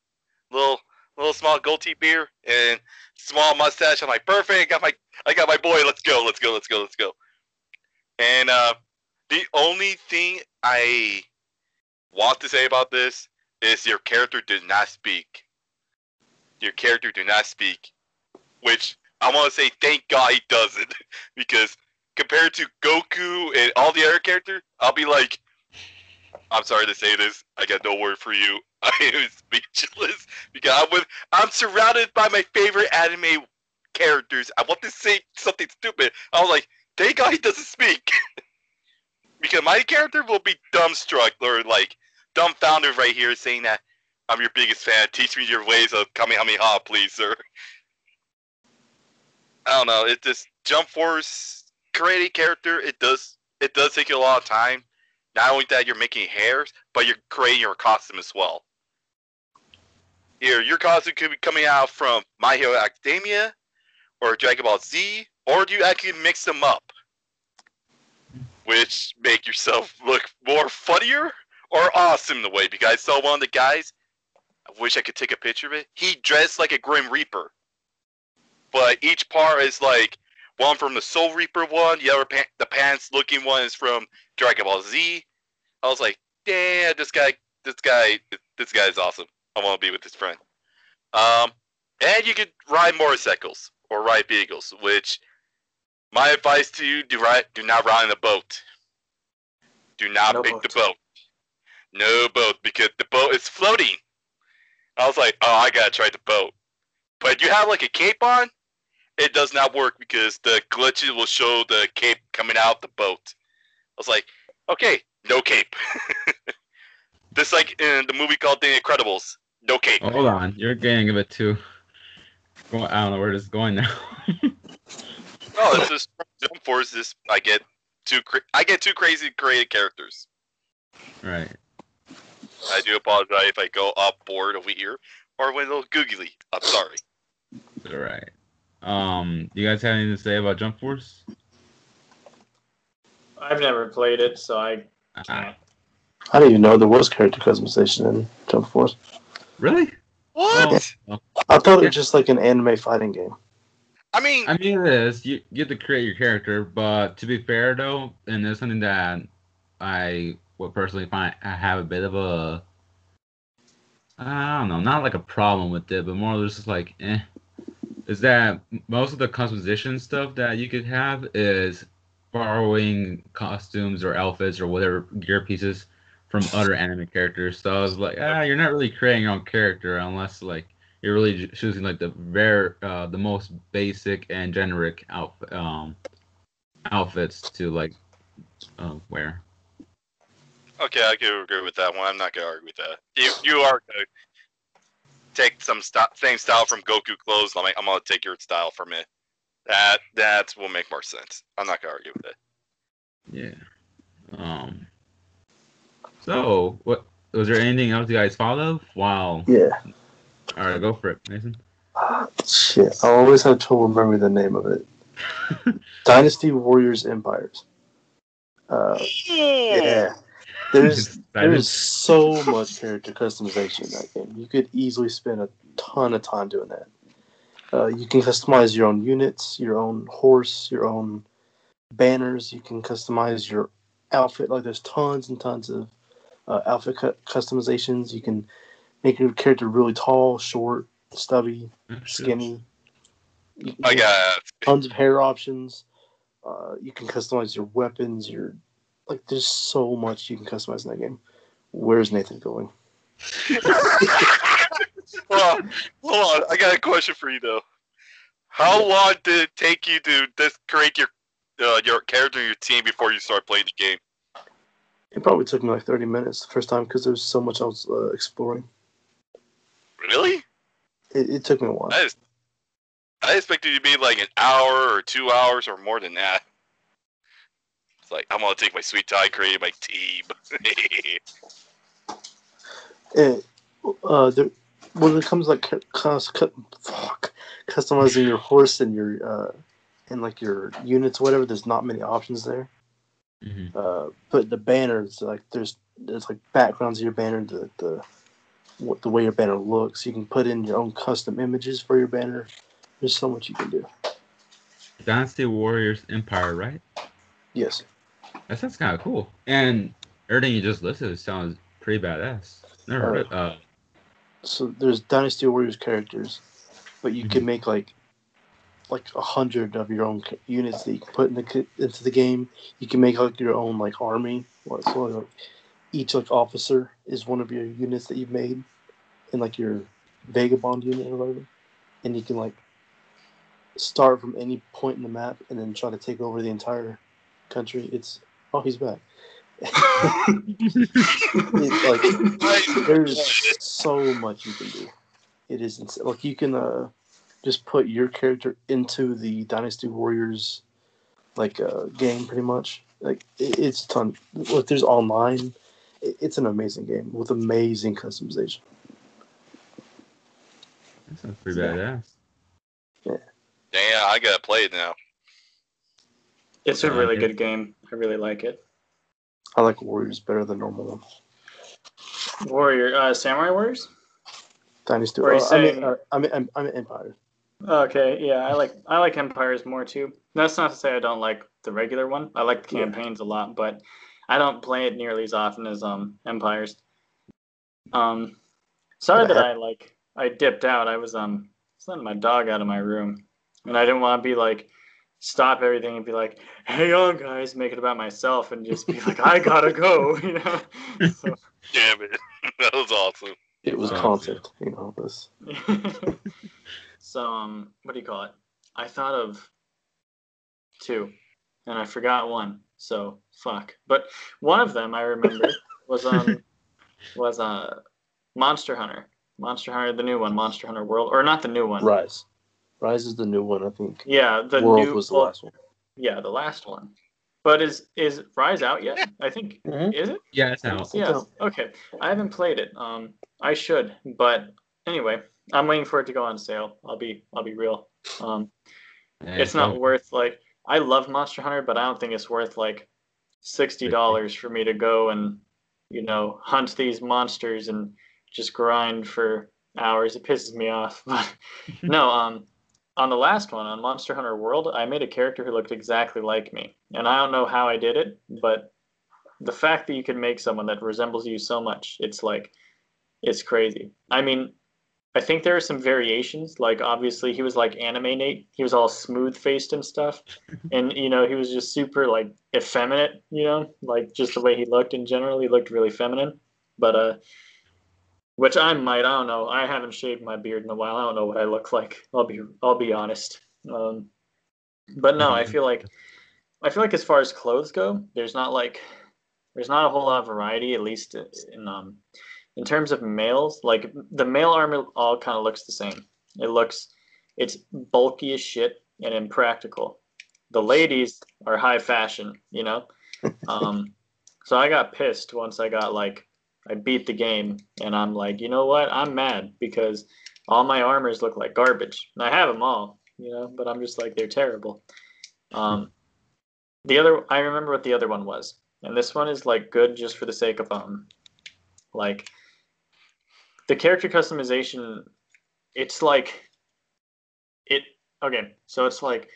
little little small goatee beard, and small mustache. I'm like, perfect. I Got my I got my boy. Let's go. Let's go. Let's go. Let's go. And uh, the only thing I want to say about this is your character does not speak. Your character do not speak, which I want to say thank God he doesn't, <laughs> because compared to Goku and all the other characters, I'll be like, I'm sorry to say this, I got no word for you. <laughs> I am speechless because I'm with, I'm surrounded by my favorite anime characters. I want to say something stupid. I was like, thank God he doesn't speak. <laughs> because my character will be dumbstruck or like dumbfounded right here saying that I'm your biggest fan. Teach me your ways of Kamehameha, please, sir. I don't know. It just Jump Force creating character. It does it does take you a lot of time. Not only that you're making hairs, but you're creating your costume as well. Here, your costume could be coming out from My Hero Academia, or Dragon Ball Z, or do you actually mix them up? Which make yourself look more funnier or awesome a way. Because I saw one of the guys, I wish I could take a picture of it. He dressed like a Grim Reaper. But each part is like one from the Soul Reaper one, the other pa- the pants looking one is from Dragon Ball Z. I was like, damn, this guy, this guy, this guy is awesome. I want to be with his friend. Um, and you could ride motorcycles or ride vehicles, which my advice to you: do ride, do not ride in a boat. Do not No pick boat. the boat. No boat because the boat is floating. I was like, oh, I gotta try the boat. But you have like a cape on, it does not work because the glitches will show the cape coming out the boat. I was like, okay, no cape. <laughs> Just like in the movie called The Incredibles, no cape. Hold on, you're getting a bit too. Well, I don't know where this is going now. <laughs> Oh, it's just Jump Force. This I get too cra- I get too crazy creative characters. right. I do apologize if I go off board over here or went a little googly. I'm sorry. All right. Um, you guys have anything to say about Jump Force? I've never played it, so I Uh, can't. I didn't even know there was character customization in Jump Force. Really? What? Well, I thought it was just like an anime fighting game. I mean, I mean, it is. You, you get to create your character, but to be fair, though, and there's something that I would personally find I have a bit of a, I don't know, not like a problem with it, but more just like, eh, is that most of the customization stuff that you could have is borrowing costumes or outfits or whatever gear pieces from other anime characters. So I was like, ah, you're not really creating your own character unless like you're really choosing like the very uh, the most basic and generic outfit um outfits to like uh, wear. okay, I can agree with that one. I'm not gonna argue with that. You you are gonna take some st- same style from Goku clothes. I'm like, I'm gonna take your style from it. That that will make more sense. I'm not gonna argue with it. Yeah. Um. So, what was there anything else you guys follow? Wow. Yeah. All right, go for it, Mason. Shit, I always have trouble remembering the name of it. <laughs> Dynasty Warriors Empires. Uh, yeah. There's <laughs> there's so much character customization in that game. You could easily spend a ton of time doing that. Uh, you can customize your own units, your own horse, your own banners. You can customize your outfit. Like there's tons and tons of uh, outfit cu- customizations. You can make your character really tall, short, stubby, skinny. You can I got tons of hair options. Uh, you can customize your weapons. Your like, there's so much you can customize in that game. Where's Nathan going? <laughs> well, hold on. I got a question for you though. How long did it take you to just create your uh, your character and your team before you start playing the game? It probably took me like 30 minutes the first time because there was so much I was uh, exploring. Really? It, it took me a while. I, just, I expected to be like an hour or two hours or more than that. It's like I'm gonna take my sweet time creating my team. It, <laughs> uh, there, when it comes like cu- cus- cu- fuck, customizing your horse and your uh, and like your units, whatever. There's not many options there. Mhm. Uh, but the banners, like there's there's like backgrounds of your banner, the the what the way your banner looks. You can put in your own custom images for your banner. There's so much you can do. Dynasty Warriors Empire, right? Yes. That sounds kind of cool. And everything you just listed sounds pretty badass. Never heard of uh, So there's Dynasty Warriors characters, but you can Mhm. make like like a hundred of your own units that you can put in the, into the game. You can make like your own like army. So like, each like officer is one of your units that you've made, in like your vagabond unit or whatever, and you can like start from any point in the map and then try to take over the entire country. It's oh he's back. <laughs> Like <laughs> there's so much you can do. It is insane. Like you can uh, just put your character into the Dynasty Warriors like uh, game, pretty much. Like it, it's a ton. Look, there's online. It, it's an amazing game with amazing customization. that sounds pretty Yeah. badass. Yeah. Damn, I gotta play it now. It's a really good game. I really like it. I like Warriors better than normal one. Warrior, uh, Samurai Warriors. Dynasty. Or are uh, I mean, saying- uh, I mean, I'm, I'm Empire. Okay, yeah, I like I like Empires more too. That's not to say I don't like the regular one. I like the Yeah. campaigns a lot, but I don't play it nearly as often as um Empires. Um, sorry that I like I dipped out. I was um letting my dog out of my room, and I didn't want to be like stop everything and be like, "Hang on, guys," make it about myself and just be like, "I gotta go," <laughs> you know. So, <laughs> Damn it, <laughs> that was awesome. It was Oh, content, you know. This. So um what do you call it i thought of two and i forgot one so fuck but one of them i remember <laughs> was um was uh monster hunter monster hunter the new one monster hunter world or not the new one Rise. Rise is the new one, I think. yeah the World new was the well, last one. yeah the last one but is is rise out yet i think is it Yeah, it's out. It's yeah out. okay i haven't played it um i should but anyway i'm waiting for it to go on sale i'll be i'll be real um Yeah, it's not worth like I love Monster Hunter, but I don't think it's worth like sixty dollars for me to go and you know hunt these monsters and just grind for hours. It pisses me off. <laughs> But <laughs> no, um, on the last one on Monster Hunter World, I made a character who looked exactly like me, and I don't know how I did it, but the fact that you can make someone that resembles you so much, it's like it's crazy. I mean, I think there are some variations. Like obviously he was like anime Nate. He was all smooth faced and stuff. <laughs> And you know, he was just super like effeminate, you know, like just the way he looked in general, he looked really feminine. But uh which I might, I don't know. I haven't shaved my beard in a while. I don't know what I look like. I'll be I'll be honest. Um but no, I <laughs> feel like I feel like as far as clothes go, there's not like there's not a whole lot of variety, at least in um in terms of males, like the male armor all kind of looks the same. It looks, it's bulky as shit and impractical. The ladies are high fashion, you know. <laughs> Um, so I got pissed once I got like, I beat the game, and I'm like, you know what? I'm mad because all my armors look like garbage, and I have them all, you know. But I'm just like, they're terrible. Um, the other, I remember what the other one was, and this one is like good just for the sake of um, like the character customization it's like it okay so it's like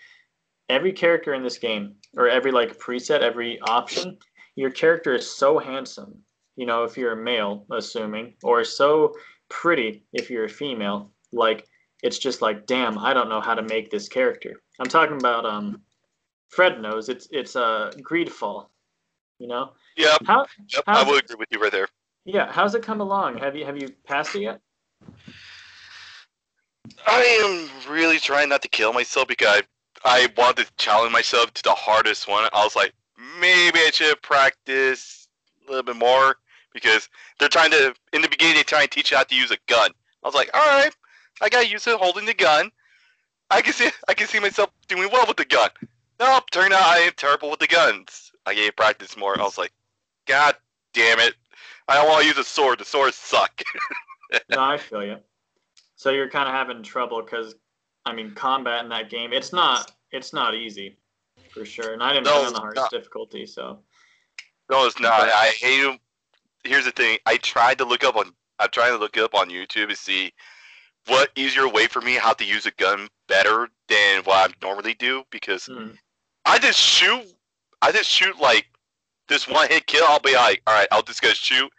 every character in this game or every like preset every option your character is so handsome you know if you're a male assuming or so pretty if you're a female like it's just like damn i don't know how to make this character i'm talking about um fred knows it's it's a uh, greedfall you know Yeah. how yep, How's I would it- agree with you right there. Yeah how's it come along have you have you passed it yet I am really trying not to kill myself because I I wanted to challenge myself to the hardest one. I was like, maybe I should practice a little bit more because they're trying to. In the beginning, they try and teach you how to use a gun. I was like, all right, I got used to holding the gun. I can see I can see myself doing well with the gun. Nope, turned out I am terrible with the guns. I gave practice more. I was like, God damn it. I don't want to use a sword. The swords suck. <laughs> no, I feel you. So you're kind of having trouble because, I mean, combat in that game, it's not it's not easy, for sure. And I didn't No, play on the hardest not. difficulty, so no, it's not. I hate them. Here's the thing. I tried to look up on. I'm trying to look it up on YouTube to see what easier way for me how to use a gun better than what I normally do because hmm. I just shoot. I just shoot like this one hit kill. I'll be like, all right, I'll just go shoot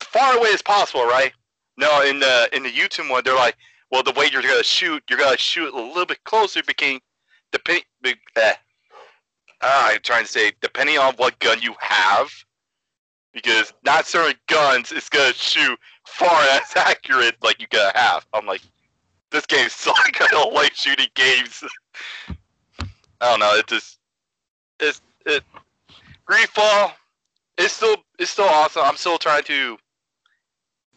far away as possible, right? No, in the in the YouTube one, they're like, well, the way you're gonna shoot, you're gonna shoot a little bit closer, became depending. Uh, I'm trying to say depending on what gun you have, because not certain guns is gonna shoot far <laughs> as accurate like you gotta have. I'm like, this game sucks. <laughs> I don't like shooting games. <laughs> I don't know. It just it's it. Greedfall it's still it's still awesome. I'm still trying to.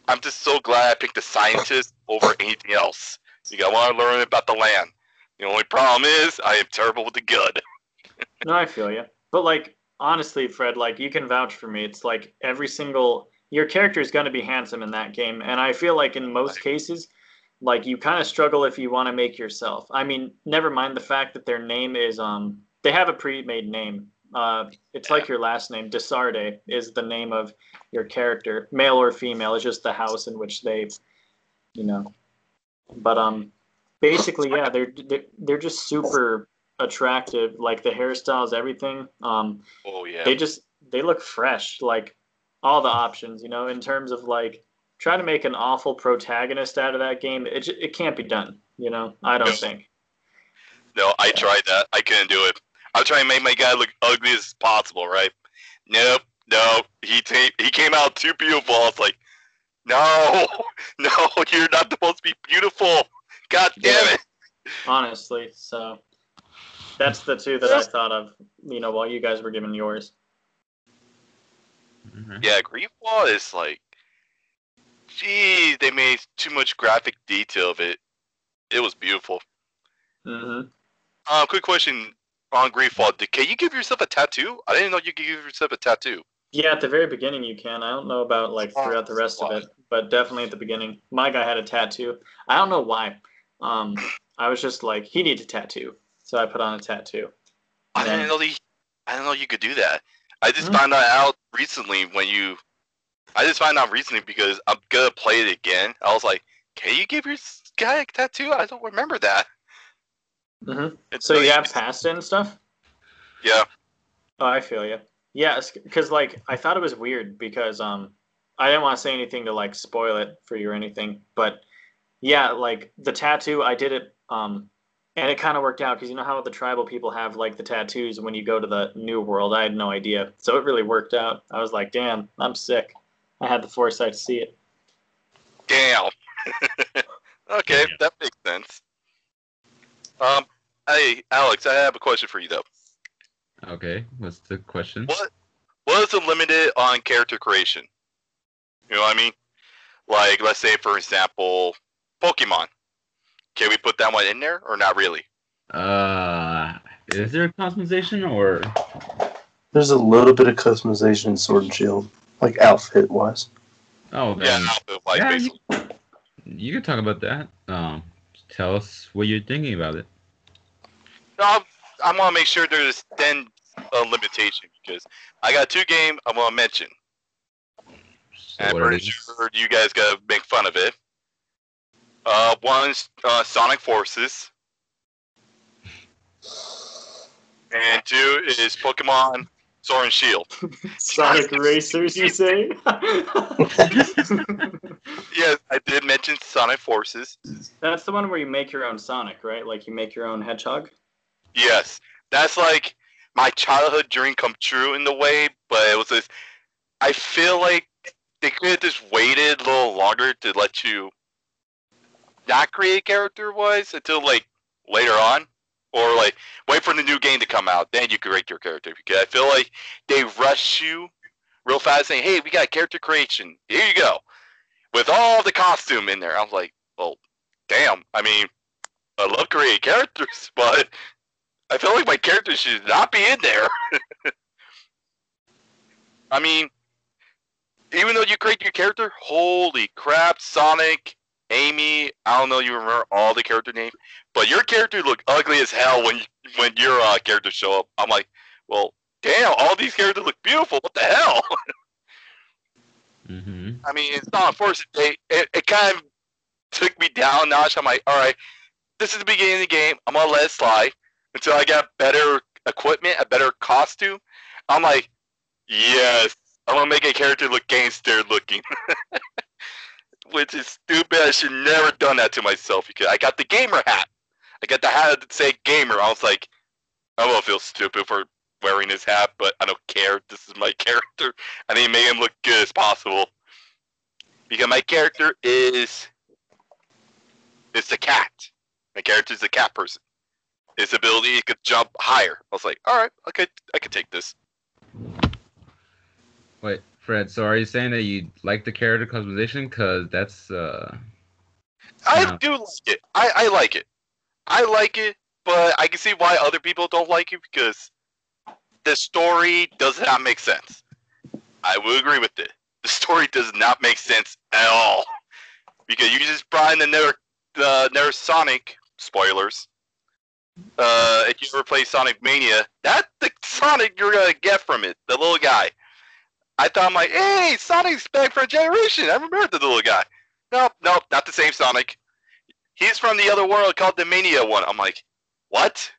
I'm just so glad I picked the scientist over anything else. Because I want to learn about the land. The only problem is I am terrible with the good. <laughs> no, I feel you. But like honestly, Fred, like you can vouch for me. It's like every single your character is going to be handsome in that game, and I feel like in most cases, like you kind of struggle if you want to make yourself. I mean, never mind the fact that their name is um they have a pre-made name. Uh, it's like your last name. Desarde is the name of your character, male or female. It's just the house in which they, you know. But um, basically, yeah, they're they're, they're just super attractive. Like the hairstyles, everything. Um, Oh yeah. they just they look fresh like all the options you know in terms of like trying to make an awful protagonist out of that game it, it can't be done you know i don't No. think No, I tried that. I couldn't do it. I was trying to make my guy look ugly as possible, right? Nope, no. He ta- he came out too beautiful. I was like, no, <laughs> no, <laughs> you're not supposed to be beautiful. God damn it. honestly so that's the two that i thought of you know while you guys were giving yours Mhm. Yeah, Greedfall is like, geez, they made too much graphic detail of it. It was beautiful. hmm Uh, quick question on Greedfall. Did, can you give yourself a tattoo? I didn't know you could give yourself a tattoo. Yeah at the very beginning you can i don't know about like throughout the rest of it but definitely at the beginning my guy had a tattoo i don't know why um i was just like he needs a tattoo so i put on a tattoo I Yeah. didn't know the, I didn't know you could do that. I just Mhm. found that out recently when you. I just found out recently because I'm gonna play it again. I was like, can you give your s- guy a tattoo? I don't remember that. Mm-hmm. It's so you really- have past it and stuff Yeah. Oh, I feel you. Yeah, because like I thought it was weird because um I didn't want to say anything to like spoil it for you or anything, but yeah, like the tattoo I did it um and it kind of worked out because you know how the tribal people have like the tattoos when you go to the new world. I had no idea, so it really worked out. I was like, damn, I'm sick. I had the foresight to see it. Damn. <laughs> okay, Yeah. that makes sense. Um, hey, Alex, I have a question for you though. Okay, what's the question? What was the limited on character creation? You know what I mean? Like, let's say for example, Pokemon. Can we put that one in there or not really? Uh, is there a customization or? There's a little bit of customization in Sword and Shield, like outfit wise. Oh, Yeah, then no, like yeah, basically, you, you can talk about that. Um, tell us what you're thinking about it. No, I want to make sure there's then a limitation because I got two game I want to mention. So I'm pretty sure you guys gotta make fun of it. Uh, one's uh, Sonic Forces, and two is Pokemon Sword and Shield. <laughs> Sonic Racers, you say? <laughs> Yes, I did mention Sonic Forces. That's the one where you make your own Sonic, right? Like you make your own hedgehog. Yes, that's like my childhood dream come true in the way, but it was this. I feel like they could have just waited a little longer to let you not create character wise until like later on. or like wait for the new game to come out, then you create your character. Because I feel like they rush you real fast, saying, "Hey, we got character creation. Here you go," with all the costume in there. I was like, "Well, damn. I mean, I love creating characters, <laughs> but I feel like my character should not be in there." <laughs> I mean, even though you create your character, holy crap, Sonic, Amy, I don't know you remember all the character names, but your character look ugly as hell when when your uh, characters show up. I'm like, well, damn, all these characters look beautiful. What the hell? <laughs> Mm-hmm. I mean, it's not forced. It, it, it kind of took me down a notch. I'm like, all right, this is the beginning of the game. I'm gonna let it slide until I got better equipment, a better costume. I'm like, yes, I'm gonna make a character look gangster looking. <laughs> Which is stupid. I should never done that to myself because I got the gamer hat. I got the hat that say gamer. I was like, I will feel stupid for wearing his hat, but I don't care. This is my <laughs> character. I need to make him look good as possible. Because my character is it's a cat. My character is a cat person. His ability he could jump higher. I was like, all right, okay, I could take this. Wait, Fred. So are you saying that you like the character customization? Cause that's uh. I do like it. I, I like it. I like it, but I can see why other people don't like it because the story does not make sense. I will agree with it. The story does not make sense at all because you just brought in the Never, the Never Sonic spoilers. Uh, if you ever play Sonic Mania, that's the Sonic you're gonna get from it, the little guy. I thought I'm like, hey, Sonic's back for a generation. I remember the little guy. Nope, nope, not the same Sonic. He's from the other world called the Mania one. I'm like, what?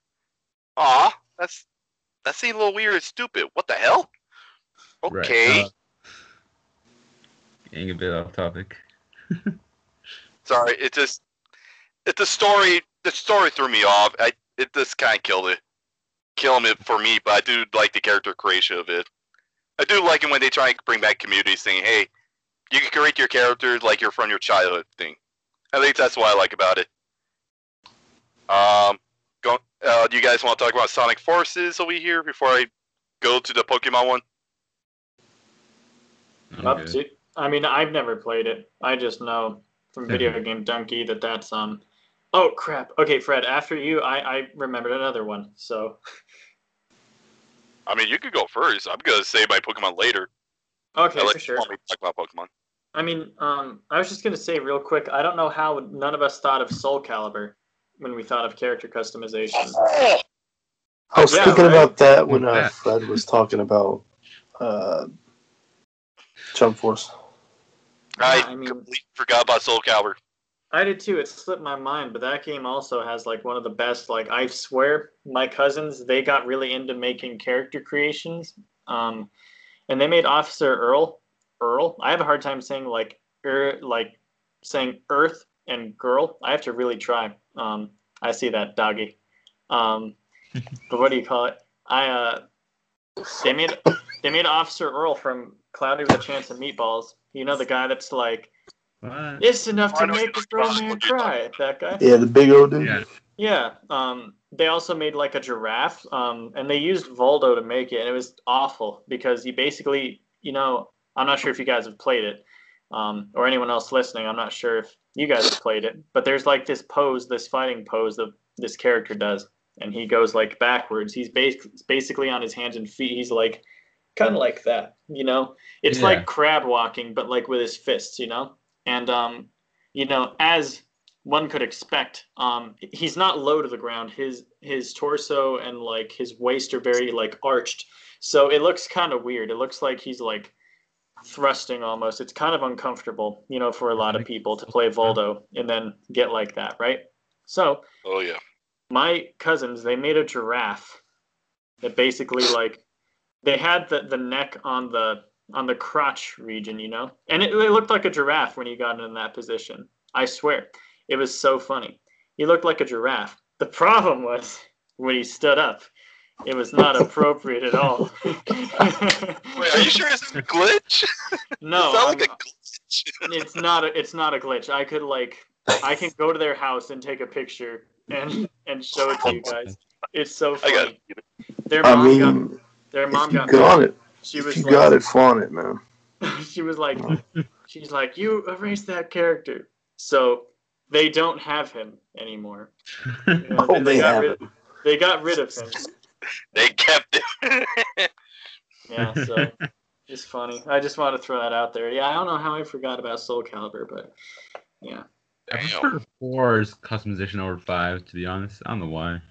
Aw, that's that seems a little weird and stupid. What the hell? Right, Okay, uh, Getting a bit off topic. <laughs> sorry. It just it the story the story threw me off. I it just kind of killed it, killing it for me. But I do like the character creation of it. I do like it when they try and bring back communities, saying, "Hey, you can create your characters like you're from your childhood thing." At least that's what I like about it. Um, go. Uh, do you guys want to talk about Sonic Forces over here before I go to the Pokemon one? I'm Up to, I mean, I've never played it. I just know from <laughs> VideoGameDunkey that that's um. Oh crap! Okay, Fred. After you, I I remembered another one. So I mean, you could go first. I'm gonna say my Pokemon later. okay, Unless for sure. want me to talk about Pokemon. I mean, um, I was just gonna say real quick. I don't know how none of us thought of Soul Calibur when we thought of character customization. Oh, I was Yeah, thinking right. about that when uh, Fred was talking about uh, Jump Force. I, I mean- completely forgot about Soul Calibur. I did too. It slipped my mind, but that game also has like one of the best. Like I swear, my cousins they got really into making character creations, um, and they made Officer Earl. Earl. I have a hard time saying like er, like saying Earth and girl. I have to really try. Um, I see that doggy. Um, but what do you call it? I uh, they made they made Officer Earl from Cloudy with a Chance of Meatballs. You know the guy that's like What? it's enough to make a grown man cry. That guy. Yeah, the big old dude. Yeah. Yeah. Um, they also made like a giraffe, um, and they used Voldo to make it, and it was awful because you basically, you know, I'm not sure if you guys have played it, um, or anyone else listening. I'm not sure if you guys have played it, but there's like this pose, this fighting pose that this character does, and he goes like backwards. He's bas- basically on his hands and feet. He's like kind of like that, you know. It's Yeah. like crab walking, but like with his fists, you know. And um, you know, as one could expect. Um, he's not low to the ground. His his torso and like his waist are very like arched, so it looks kind of weird. It looks like he's like thrusting almost. It's kind of uncomfortable, you know, for a lot of people to play Voldo and then get like that, right? So Oh yeah. my cousins they made a giraffe that basically like they had the, the neck on the on the crotch region you know and it, it looked like a giraffe when he got in that position i swear it was so funny he looked like a giraffe the problem was when he stood up it was not appropriate at all Wait, are you sure it's a glitch? no it sounds like a glitch. it's not a, it's not a glitch. I could like I can go to their house and take a picture and and show it to you guys. It's so I funny. got Their I mom got mean, their mom if you got got it, She was you like, got it, flaunt it, man. <laughs> she was like, oh. she's like, you erased that character, so they don't have him anymore. <laughs> You know, Oh, they got have rid, they got rid of him. <laughs> They kept it. Yeah, so it's funny. I just want to throw that out there. Yeah, I don't know how I forgot about Soul Calibur, but yeah. I Damn. prefer four's customization over five, to be honest. I don't know why.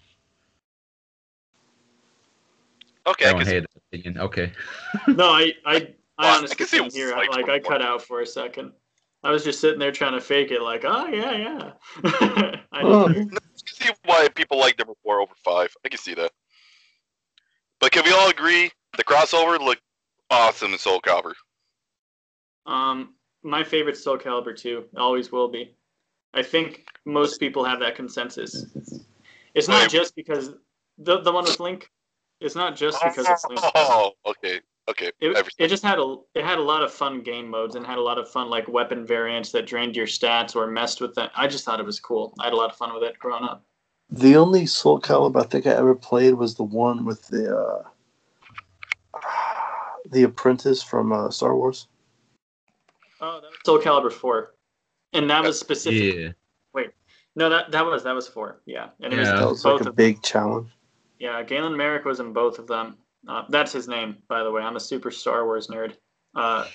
Okay, I I don't can hate that opinion. Okay. <laughs> No, I I I Well, I honestly can see didn't hear. like Like I cut out for a second. I was just sitting there trying to fake it, like, oh yeah, yeah. <laughs> I Oh. didn't. I can see why people like number four over five. I can see that. But can we all agree the crossover looked awesome in Soul Calibur? Um, my favorite Soul Calibur 2 always will be. I think most people have that consensus. It's not just because the the one with Link. It's not just because it's Link. Oh, okay, okay. It, it just had a it had a lot of fun game modes and had a lot of fun like weapon variants that drained your stats or messed with them. I just thought it was cool. I had a lot of fun with it growing up. The only Soul Calibur I think I ever played was the one with the uh, the apprentice from uh, Star Wars. Oh, that was Soul Calibur 4, and that was specific. Yeah. Wait, no, that that was that was four. Yeah, and it was That was both like a of big challenge. Yeah, Galen Marek was in both of them. Uh, that's his name, by the way. I'm a super Star Wars nerd. Uh,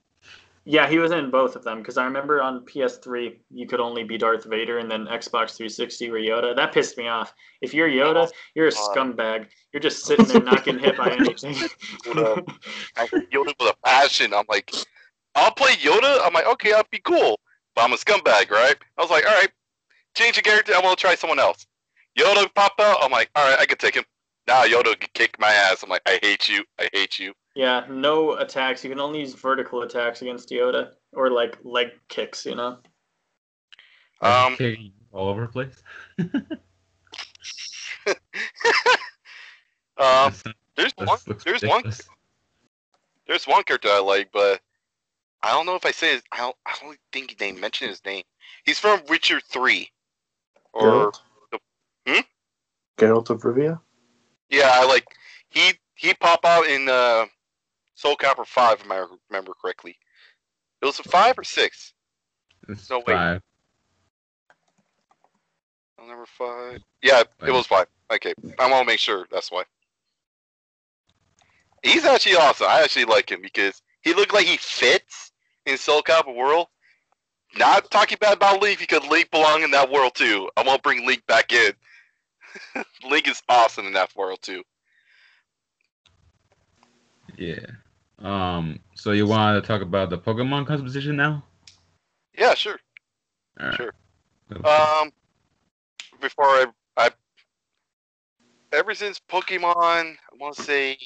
<laughs> yeah, he was in both of them because I remember on PS3 you could only be Darth Vader, and then Xbox 360 were Yoda. That pissed me off. If you're Yoda, you're a scumbag. You're just <laughs> sitting there not getting hit by anything. I Yoda with a passion. I'm like, I'll play Yoda. I'm like, okay, I'll be cool. But I'm a scumbag, right? I was like, all right, change the character. I'm gonna try someone else. Yoda pop out. I'm like, all right, I can take him. Now Yoda can kick my ass. I'm like, I hate you. I hate you. yeah, no attacks. You can only use vertical attacks against Yoda or like leg kicks. You know. Um, all over the place. <laughs> um, there's one. There's one. There's one character I like, but I don't know if I say his. I don't. I don't think they mention his name. He's from Witcher Three, or Geralt? Hmm? Geralt of Rivia. yeah, I like he he pop out in uh, Soul Calibur Five, if I remember correctly. It was a five or six. It's No, wait. five. Oh, Number five. Yeah, it was five. Okay, I want to make sure. That's why. He's actually awesome. I actually like him because he looked like he fits in Soul Calibur world. Not talking bad about Link because Link belong in that world too. I won't bring Link back in. <laughs> Link is awesome in that world too. Yeah. Um. So you want to talk about the Pokemon customization now? Yeah, sure. Right. Sure. Um, before I, I, ever since Pokemon, I want to say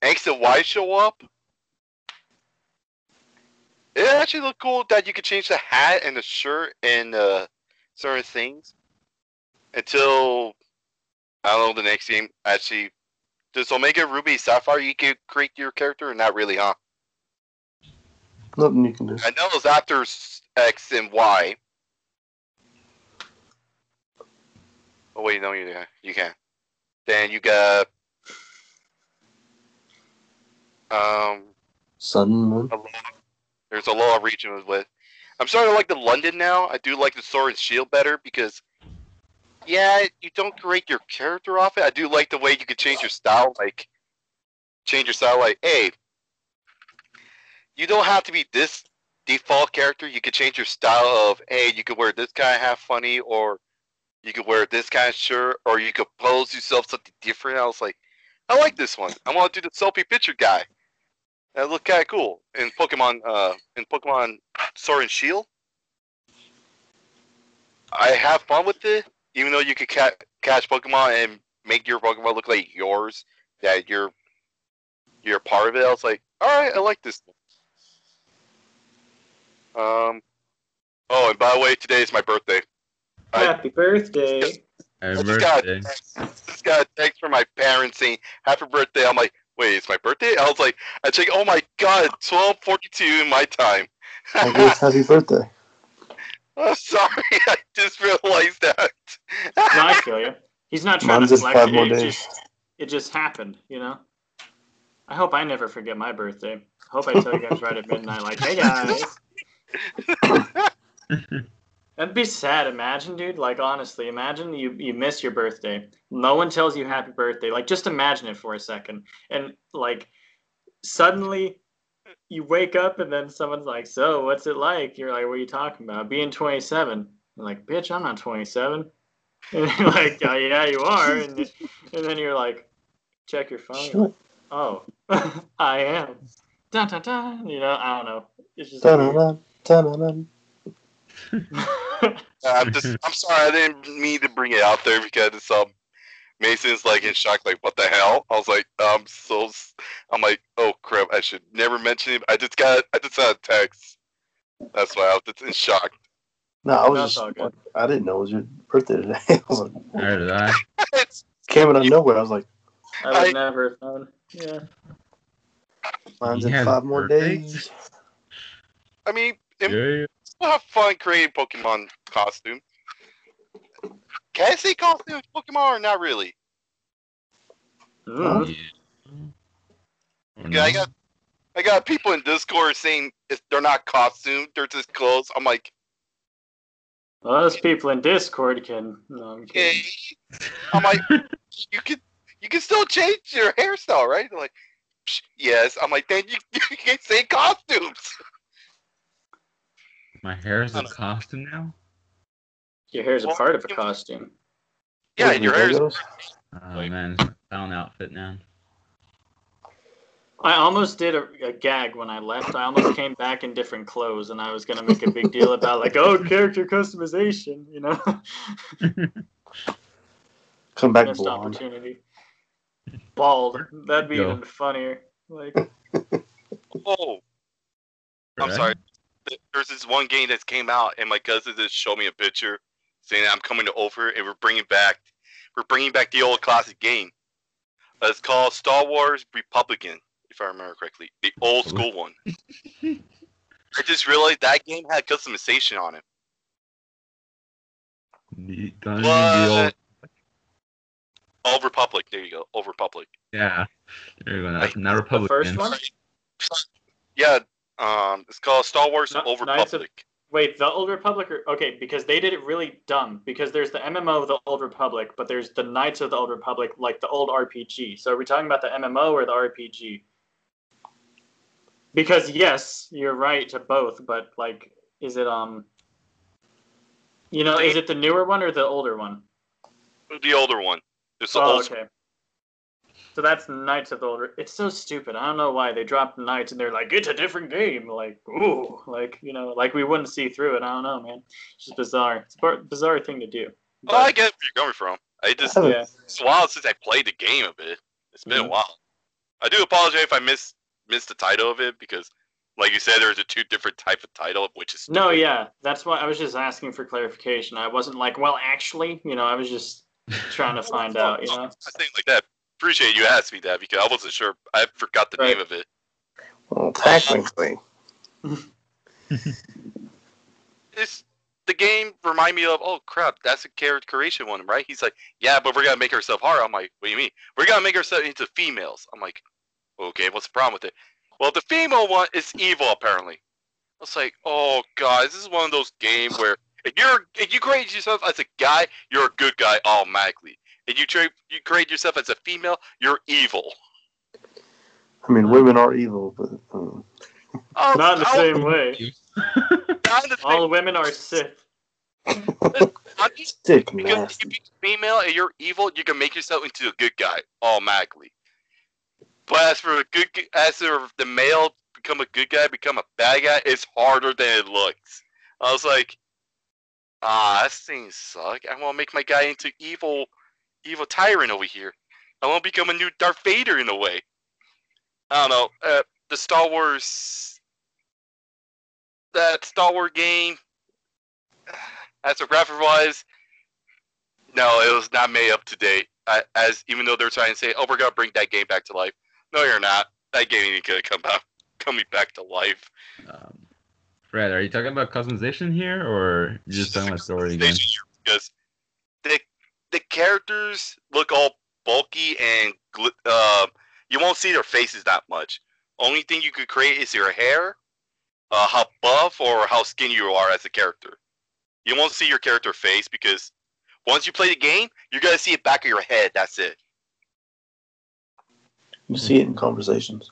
X and Y show up, it actually looked cool that you could change the hat and the shirt and uh, certain things. Until I don't know the next game actually. Does Omega Ruby Sapphire you can create your character or not really, huh? Nothing you can do. I know it's after X and Y. Oh wait, no, you can you can. Then you got um. Sun Moon. A lot, there's a lot of regions with. I'm starting to like the London now. I do like the Sword and Shield better because, yeah, you don't create your character off it. I do like the way you can change your style, like change your style. Like, hey, you don't have to be this default character. You can change your style of, hey, you could wear this kind of half funny, or you could wear this kind of shirt, or you could pose yourself something different. I was like, I like this one. I want to do the selfie picture guy. That looked kind of cool in Pokemon. Uh, in Pokemon Sword and Shield, I have fun with it. Even though you could ca- catch Pokemon and make your Pokemon look like yours, that you're you're part of it. I was like, all right, I like this. Um. Oh, and by the way, today is my birthday. I- Happy birthday! I Happy just got, birthday. just got a text from my parents saying happy birthday. I'm like, wait, it's my birthday? I was like, I check, oh my god, 12:42 in my time. I guess <laughs> happy birthday. I'm <laughs> sorry, I just realized that. No, I feel you. He's not trying Mine's to in flex it. It just, it just happened, you know. I hope I never forget my birthday. I hope I tell you guys right at midnight, like, hey guys. <laughs> That'd be sad. Imagine, dude. Like honestly, imagine you you miss your birthday. No one tells you happy birthday. Like just imagine it for a second, and like suddenly you wake up and then someone's like, "So what's it like?" You're like, "What are you talking about? Being 27?" You're like, "Bitch, I'm not 27." <laughs> And you're like, oh, "Yeah, you are." And and then you're like, "Check your phone." Shut. Oh, <laughs> I am. Dun, dun, dun. You know, I don't know. It's just. Dun-dun-dun, dun-dun-dun. <laughs> I'm just, I'm sorry, I didn't mean to bring it out there because it's um, Mason's like in shock, like what the hell? I was like, I'm so, I'm like, oh crap, I should never mention it. I just got, I just got a text. That's why I was just in shock. No, I was That's just. all good. I didn't know it was your birthday today. <laughs> I was like, Neither did I. Came out of nowhere. I was like, I would I- never have known. Yeah. mine's in five more birthdays? days. I mean, it, Yeah. still have fun creating Pokemon costume. Can I say costume Pokemon or not really? Mm. Yeah. Yeah, I got, I got people in Discord saying if they're not costume, they're just clothes. I'm like, Well, those people in Discord can. No, I'm okay. I'm like, <laughs> you can, you can still change your hairstyle, right? They're like, yes. I'm like, then you, <laughs> you can say costumes. My hair is a don't know. costume now. Your hair's a Well, part of a costume. Yeah, What, and your hair is Oh Like- man, it's my clown outfit now. I almost did a, a gag when I left. I almost <coughs> came back in different clothes, and I was gonna make a big deal about like, oh, character customization, you know. <laughs> Come back Missed blonde. opportunity. Bald. That'd be Go. even funnier. Like, <laughs> Oh, I'm Right? sorry. There's this one game that came out, and my cousin just showed me a picture saying I'm coming to over, and we're bringing back, we're bringing back the old classic game. Uh, It's called Star Wars Republican, if I remember correctly, the old school one. <laughs> I just realized that game had customization on it. The, don't you the old, What? Old Republic. There you go. Old Republic. yeah. There you go. Not, Like, not the Republican. first one. Yeah. Um, it's called Star Wars No- Old Knights of- Republic. Wait, the Old Republic? Or, okay, because they did it really dumb. Because there's the MMO of the Old Republic, but there's the Knights of the Old Republic, like the old RPG. So are we talking about the MMO or the RPG? Because yes, you're right to both, but like, is it um, you know, is it the newer one or the older one? The older one. It's the Oh, old. okay. So that's Knights of the Older. It's so stupid. I don't know why they dropped Knights and they're like, it's a different game. Like, ooh, like you know, like we wouldn't see through it. I don't know, man. It's just bizarre. It's a bizarre thing to do. Oh, I But, get where you're coming from. I just yeah, it's a while since I played the game a bit. It's been Mhm. a while. I do apologize if I missed missed the title of it because, like you said, there's a two different type of title, of which is no, yeah, that's why I was just asking for clarification. I wasn't like, well, actually, you know, I was just trying to <laughs> find out. You know, I think like that. Appreciate you asked me that because I wasn't sure. I forgot the Right. name of it. Well, technically, <laughs> It's the game remind me of. Oh crap, that's a character creation one, right? He's like, yeah, but we're gonna make ourselves hard. I'm like, what do you mean? We're gonna make ourselves into females. I'm like, okay, what's the problem with it? Well, the female one is evil apparently. I was like, oh guys, this is one of those games where if you're if you create yourself as a guy, you're a good guy automatically. If you tra- you create yourself as a female, you're evil. I mean, women are evil, but um, not Oh, in the I- same way. not in the All women are Sith. I'm just <laughs> stick Because nasty. if you're female and you're evil, you can make yourself into a good guy automatically. But as for a good, as for the male become a good guy, become a bad guy, it's harder than it looks. I was like, ah, this thing suck. I want to make my guy into evil, evil tyrant over here. I want to become a new Darth Vader in a way. I don't know. Uh, the Star Wars, that Star Wars game, <sighs> as a graphic wise, no, it was not made up to date. I, as even though they're trying to say, "Oh, we're gonna bring that game back to life," no, you're not. That game ain't gonna come back, coming back to life. Um, Fred, are you talking about customization here, or just talking about story again? Because the the characters look all bulky and uh, you won't see their faces that much. Only thing you could create is your hair, uh, how buff or how skinny you are as a character. You won't see your character face because once you play the game, you're gonna see it back of your head. That's it. You see it in conversations.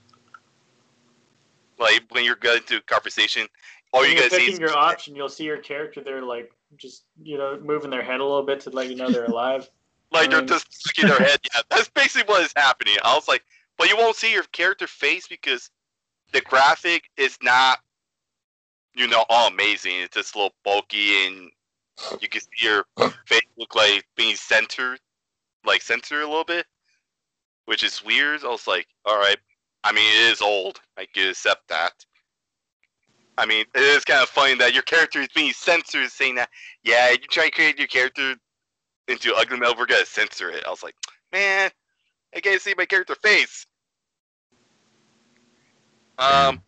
Like when you're going to a conversation, all when you you're gotta see picking is your option, you'll see your character there, like just you know moving their head a little bit to let you know they're alive. <laughs> like they're Um, just sticking their head. Yeah, that's basically what is happening. I was like, but you won't see your character face because the graphic is not, you know, all amazing. It's just a little bulky, and you can see your face look like being centered, like centered a little bit, which is weird. I was like, all right. I mean, it is old. I can accept that. I mean, it is kind of funny that your character is being censored, saying that, yeah, you try to create your character into ugly mode, we're gonna censor it. I was like, man, I can't see my character face. Um,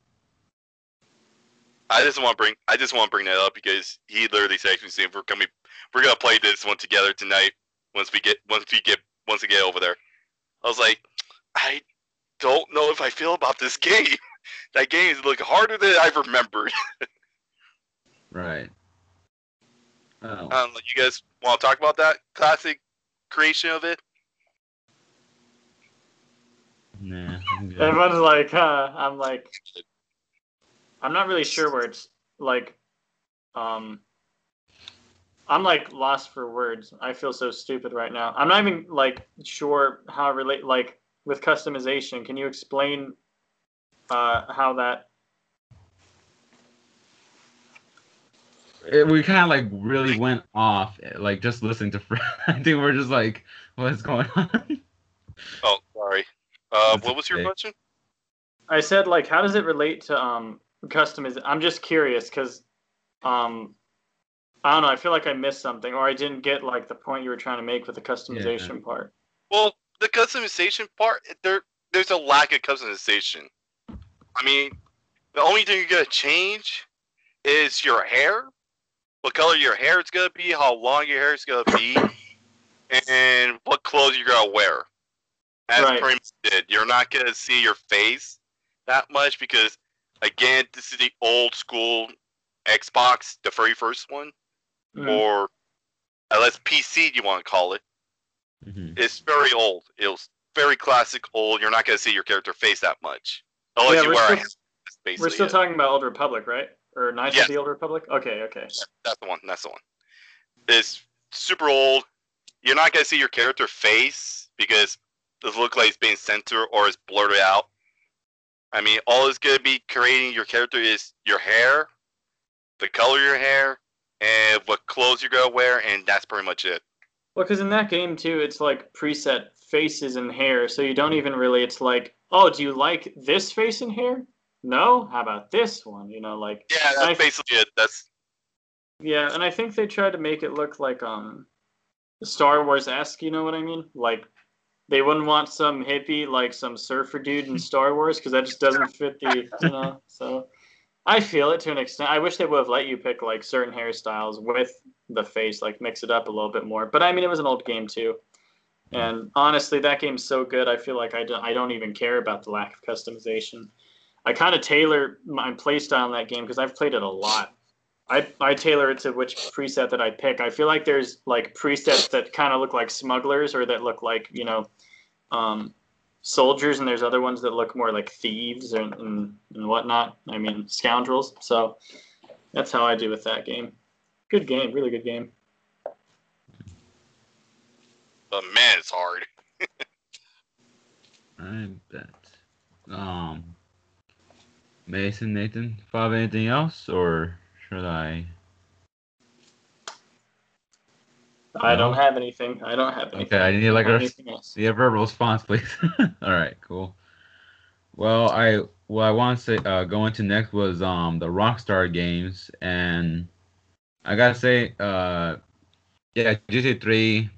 I just want to bring, I just want to bring that up because he literally said to me, "We're coming, we're gonna play this one together tonight. Once we get, once we get, once we get over there." I was like, I don't know if I feel about this game. <laughs> that game is looking harder than I've remembered. <laughs> Right. Oh. Um, you guys want to talk about that classic creation of it? Nah. I'm. Everyone's like, huh? I'm like, I'm not really sure where it's like, um, I'm like lost for words. I feel so stupid right now. I'm not even like sure how it relate like with customization. Can you explain uh, how that? It- we kind of like really went off, like just listening to Fred. <laughs> I think we're just like, what's going on? Oh, sorry. Uh, what was your okay. question? I said like, how does it relate to um customiz? I'm just curious because, um, I don't know. I feel like I missed something, or I didn't get like the point you were trying to make with the customization part. Well, the customization part, there, there's a lack of customization. I mean, the only thing you're gonna change is your hair, what color your hair is gonna be, how long your hair is gonna be, and what clothes you're gonna wear. That's Right. pretty it. You're not gonna see your face that much because, again, this is the old school Xbox, the very first one, Mm. or unless PC you want to call it. Mhm. It's very old. It was very classic old. You're not gonna see your character face that much. Unless Yeah, you we're wear still- We're still it. talking about Old Republic, right? Or Knights Yes. of the Old Republic? Okay, okay. That's the one. That's the one. It's super old. You're not gonna see your character face because it looks like it's being censored or it's blurred out. I mean, all it's gonna be creating your character is your hair, the color of your hair, and what clothes you're gonna wear, and that's pretty much it. Well, because in that game too, it's like preset faces and hair, so you don't even really. It's like, oh, do you like this face and hair? No. How about this one? You know, like Yeah, that's I- basically it. That's yeah. And I think they tried to make it look like um, Star Wars esque. You know what I mean? Like they wouldn't want some hippie like some surfer dude in <laughs> Star Wars because that just doesn't fit the you know. So I feel it to an extent. I wish they would have let you pick like certain hairstyles with the face, like mix it up a little bit more. But I mean, it was an old game too. And honestly, that game's so good. I feel like I don't, I don't even care about the lack of customization. I kind of tailor my playstyle in that game because I've played it a lot. I, I tailor it to which preset that I pick. I feel like there's like presets that kind of look like smugglers or that look like you know um, soldiers, and there's other ones that look more like thieves and, and and whatnot. I mean scoundrels. So that's how I do with that game. Good game, really good game. but man, it's hard. <laughs> I bet. Um, Mason, Nathan, if I have anything else, or should I? I don't have anything. I don't have anything. Okay, I need like a. See a verbal response, please. <laughs> All right, cool. Well, I what I want to say uh, go into next was um the Rockstar games, and I gotta say, uh, yeah, GTA Three.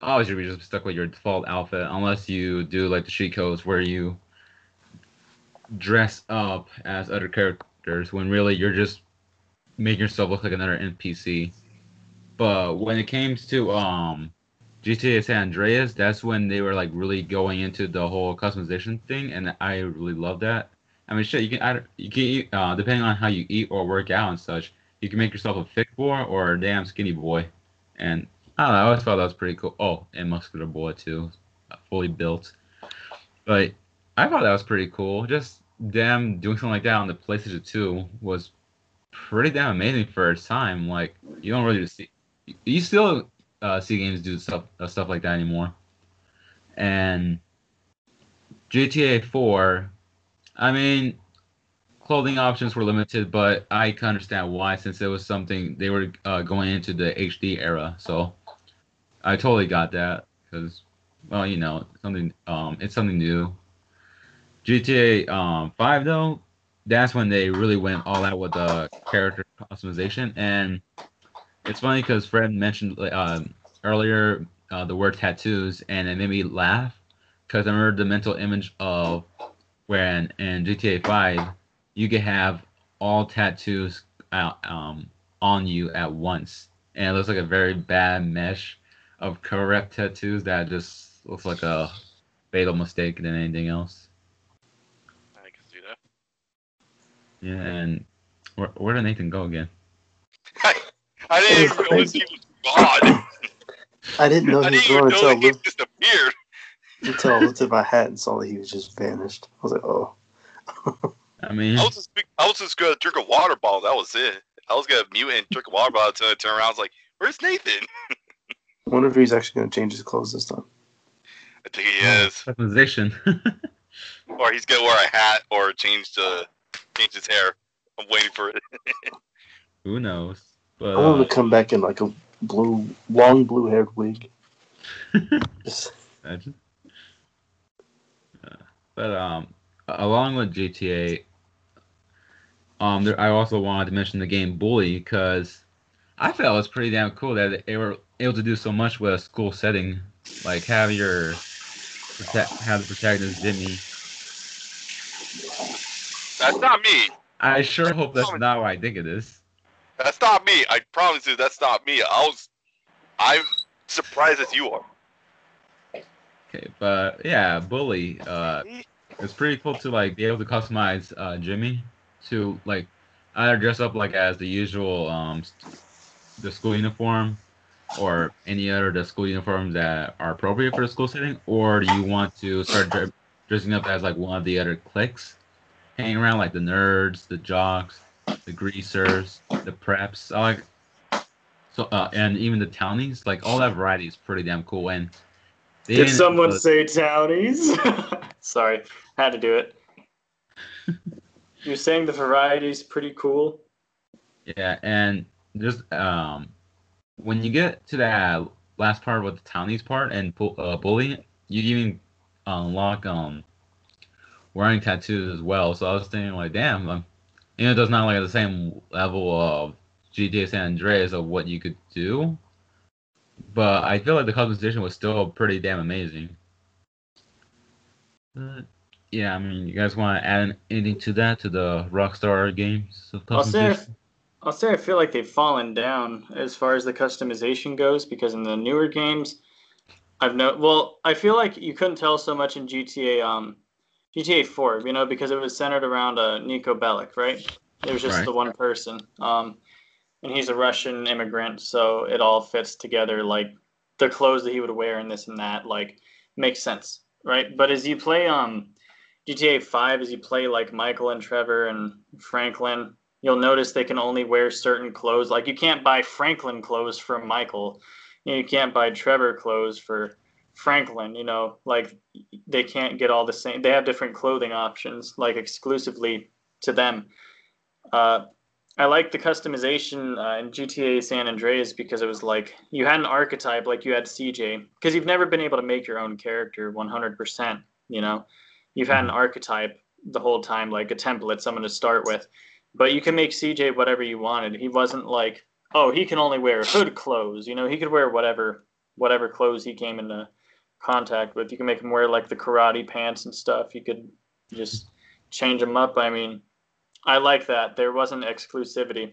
Obviously, we just stuck with your default outfit, unless you do like the cheat codes where you dress up as other characters when really you're just making yourself look like another NPC. But when it came to um GTA San Andreas, that's when they were like really going into the whole customization thing, and I really love that. I mean, shit, you can add, you can eat, uh, depending on how you eat or work out and such, you can make yourself a thick boy or a damn skinny boy, and I don't know, I always thought that was pretty cool. Oh, and muscular boy too, uh, fully built. But I thought that was pretty cool. Just them doing something like that on the PlayStation 2 was pretty damn amazing for its time. Like you don't really see, you still uh, see games do stuff uh, stuff like that anymore. And GTA 4, I mean, clothing options were limited, but I can understand why since it was something they were uh, going into the HD era. So I totally got that because, well, you know, something um, it's something new. GTA um, 5 though, that's when they really went all out with the character customization, and it's funny because Fred mentioned uh, earlier uh, the word tattoos, and it made me laugh because I remember the mental image of when in GTA 5 you could have all tattoos out, um, on you at once, and it looks like a very bad mesh of correct tattoos that just looks like a fatal mistake than anything else. I can see that. Yeah, and where, where did Nathan go again? I, <laughs> I didn't even realize he was gone. I didn't know I he was didn't going until I he looked, disappeared. until I looked at my hat and saw that he was just vanished. I was like, oh. I mean, I was just I was just gonna drink a water bottle. That was it. I was gonna mute and drink a water bottle until I turned around. I was like, "Where's Nathan?" I wonder if he's actually going to change his clothes this time. I think he is, oh, customization. <laughs> or he's gonna wear a hat or change the change his hair. I'm waiting for it. Who knows? But I want uh, to come back in like a blue, long blue haired wig. <laughs> Imagine. Uh, but um, along with GTA, um, there, I also wanted to mention the game Bully because I felt it was pretty damn cool that they were able to do so much with a school setting, like have your have the protagonist Jimmy. That's not me. I sure hope that's not what I think it is. That's not me. I promise you, that's not me. I was, I'm surprised as you are. Okay, but yeah, Bully. Uh, it's pretty cool to like be able to customize uh, Jimmy to like either dress up like as the usual um the school uniform or any other the school uniforms that are appropriate for the school setting, or do you want to start dressing up as like one of the other cliques, hanging around like the nerds, the jocks, the greasers, the preps, like so uh, and even the townies, like all that variety is pretty damn cool. And Did someone uh, say townies? <laughs> Sorry, had to do it. <laughs> You're saying the variety is pretty cool. Yeah, and just um, when you get to that last part with the townies part and uh, bullying, you even unlock um wearing tattoos as well. So I was thinking like, damn, um, you know, it does not like at the same level of GTA San Andreas of what you could do, but I feel like the customization was still pretty damn amazing. But, yeah, I mean, you guys want to add anything to that to the Rockstar games of I'll say customization? I'll say I feel like they've fallen down as far as the customization goes because in the newer games, I've no well, I feel like you couldn't tell so much in GTA um GTA 4, you know, because it was centered around uh, Niko Bellic, right? It was just Right. the one person, um, and he's a Russian immigrant, so it all fits together. Like the clothes that he would wear and this and that, like makes sense, right? But as you play um GTA 5, as you play like Michael and Trevor and Franklin, you'll notice they can only wear certain clothes. Like you can't buy Franklin clothes from Michael. You, you can't buy Trevor clothes for Franklin. You know, like they can't get all the same. They have different clothing options, like exclusively to them. Uh, I like the customization uh, in GTA San Andreas because it was like you had an archetype, like you had CJ, because you've never been able to make your own character 100%. You know, you've had an archetype the whole time, like a template, someone to start with but you can make CJ whatever you wanted. He wasn't like, oh, he can only wear hood clothes. You know, he could wear whatever whatever clothes he came into contact with. You can make them wear like the karate pants and stuff. You could just change them up. I mean, I like that. There wasn't exclusivity.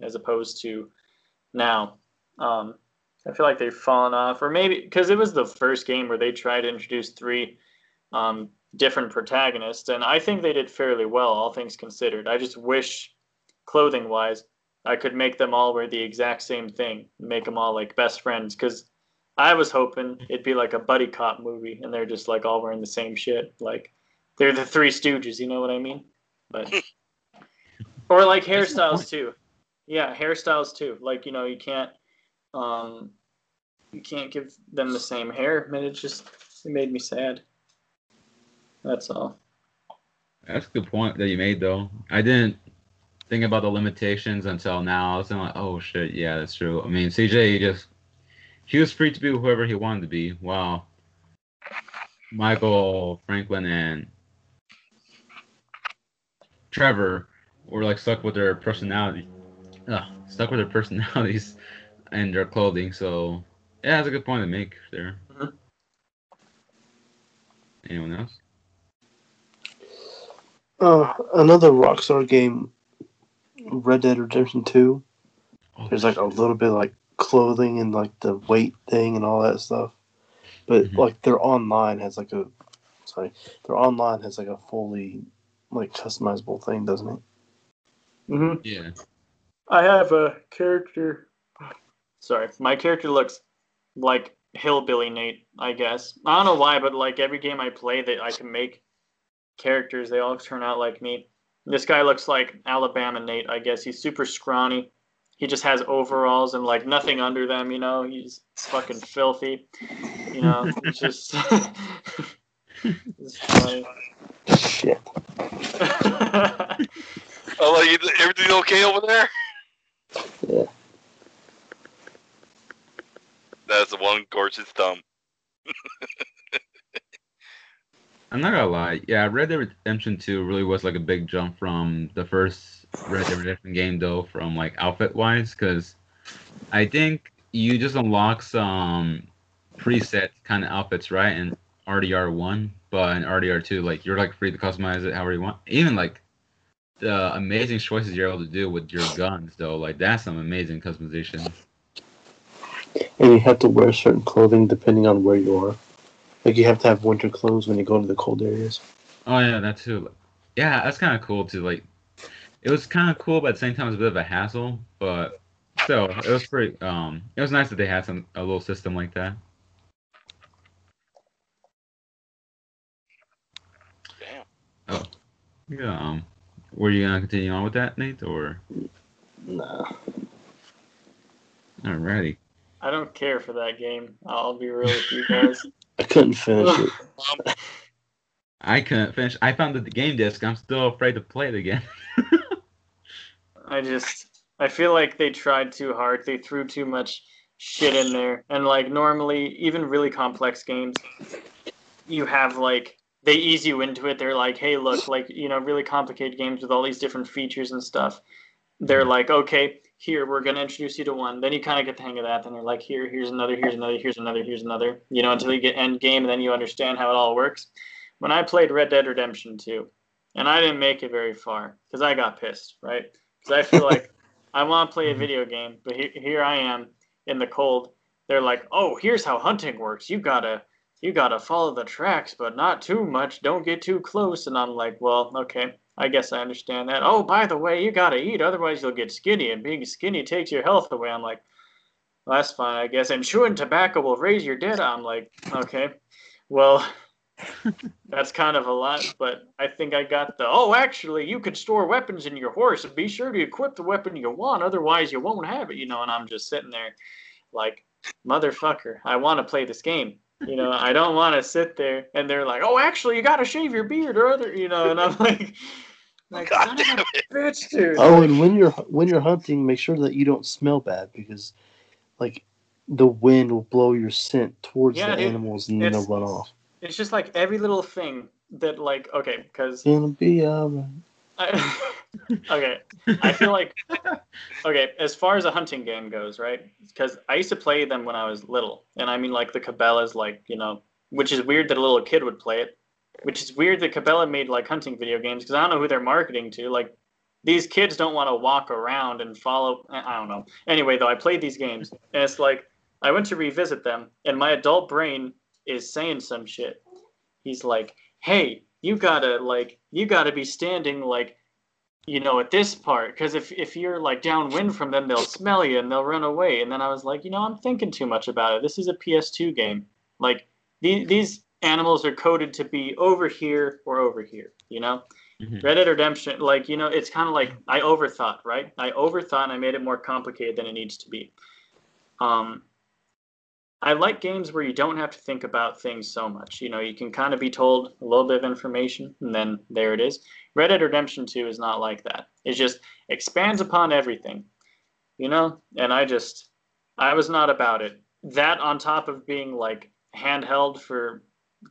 as opposed to now. Um, I feel like they've fallen off, or maybe because it was the first game where they tried to introduce three um, different protagonists, and I think they did fairly well, all things considered. I just wish, clothing wise, I could make them all wear the exact same thing, make them all like best friends, because I was hoping it'd be like a buddy cop movie, and they're just like all wearing the same shit, like they're the Three Stooges, you know what I mean? But <laughs> or like hairstyles too. Yeah, hairstyles too. Like you know, you can't um you can't give them the same hair. I mean, it just it made me sad. That's all. That's a good point that you made, though. I didn't think about the limitations until now. I was like, oh shit, yeah, that's true. I mean, CJ just he was free to be whoever he wanted to be. Wow. Michael Franklin and Trevor were like stuck with their personality, Ugh, stuck with their <laughs> personalities and their clothing. So yeah, that's a good point to make there. Mhm. Anyone else? Uh, another Rockstar game, Red Dead Redemption Two. Oh, There's like a little bit like clothing and like the weight thing and all that stuff, but Mhm. like their online has like a sorry, their online has like a fully like customizable thing, doesn't it? Mm-hmm. yeah. I have a character. Sorry, my character looks like hillbilly Nate. I guess I don't know why, but like every game I play that I can make characters, they all turn out like me. This guy looks like Alabama Nate. I guess he's super scrawny. He just has overalls and like nothing under them. You know, he's fucking filthy. You know, <laughs> it's just. <laughs> it's funny. Shit. <laughs> Oh, like everything okay over there? Yeah. That's the one gorgeous thumb. I'm not gonna lie. Yeah, Red Dead Redemption 2 really was like a big jump from the first Red Dead Redemption game, though, from like outfit wise, because I think you just unlock some preset kind of outfits, right? In RDR one, but in RDR two, like you're like free to customize it however you want. Even like the amazing choices you're able to do with your guns, though, like that's some amazing customization. And you have to wear certain clothing depending on where you are. Like you have to have winter clothes when you go to the cold areas. Oh yeah, that too. Yeah, that's kind of cool too. Like, it was kind of cool, but at the same time, it was a bit of a hassle. But still, it was pretty. Um, it was nice that they had some a little system like that. Damn. Oh, Yeah. Um, were you gonna continue on with that, Nate, or Nah. alrighty? I don't care for that game. I'll be real with you guys. <laughs> I couldn't finish it. <laughs> I couldn't finish. I found the game disc. I'm still afraid to play it again. <laughs> I just I feel like they tried too hard. They threw too much shit in there. And like normally, even really complex games, you have like they ease you into it. They're like, hey, look, like you know, really complicated games with all these different features and stuff. They're like, okay, here we're gonna introduce you to one. Then you kind of get the hang of that. Then they're like, here, here's another, here's another, here's another, here's another. You know, until you get end game, and then you understand how it all works. When I played Red Dead Redemption 2, and I didn't make it very far because I got pissed, right? Because I feel like <laughs> I want to play a mm-hmm. video game, but he- here I am in the cold. They're like, "Oh, here's how hunting works. You gotta, you gotta follow the tracks, but not too much. Don't get too close." And I'm like, "Well, okay, I guess I understand that." Oh, by the way, you gotta eat, otherwise you'll get skinny, and being skinny takes your health away. I'm like, well, "That's fine, I guess." And chewing tobacco will raise your debt. I'm like, "Okay, well." <laughs> That's kind of a lot, but I think I got the. Oh, actually, you could store weapons in your horse and be sure to equip the weapon you want, otherwise you won't have it. You know, and I'm just sitting there, like, motherfucker, I want to play this game. You know, I don't want to sit there and they're like, oh, actually, you got to shave your beard or other, you know, and I'm <laughs> like, like, God son damn of it. bitch, dude. Oh, and when you're when you're hunting, make sure that you don't smell bad because, like, the wind will blow your scent towards Yeah, the dude. animals and then they'll run off. it's just like every little thing that, like, okay, because Gonna be alright. I, <laughs> okay, I feel like okay. As far as a hunting game goes, right? Because I used to play them when I was little, and I mean like the Cabela's, like you know, which is weird that a little kid would play it. Which is weird that Cabela made like hunting video games because I don't know who they're marketing to. Like, these kids don't want to walk around and follow. I don't know. Anyway, though, I played these games, and it's like I went to revisit them, and my adult brain is saying some shit. He's like, "Hey, you gotta like, you gotta be standing like." You know, at this part, because if if you're like downwind from them, they'll smell you and they'll run away. And then I was like, you know, I'm thinking too much about it. This is a PS2 game. Like these these animals are coded to be over here or over here. You know, Mhm. Red Dead Redemption, like you know, it's kind of like I overthought, right? I overthought and I made it more complicated than it needs to be. Um, I like games where you don't have to think about things so much. You know, you can kind of be told a little bit of information and then there it is. Red Dead Redemption 2 is not like that. It just expands upon everything. You know, and I just I was not about it. That on top of being like handheld for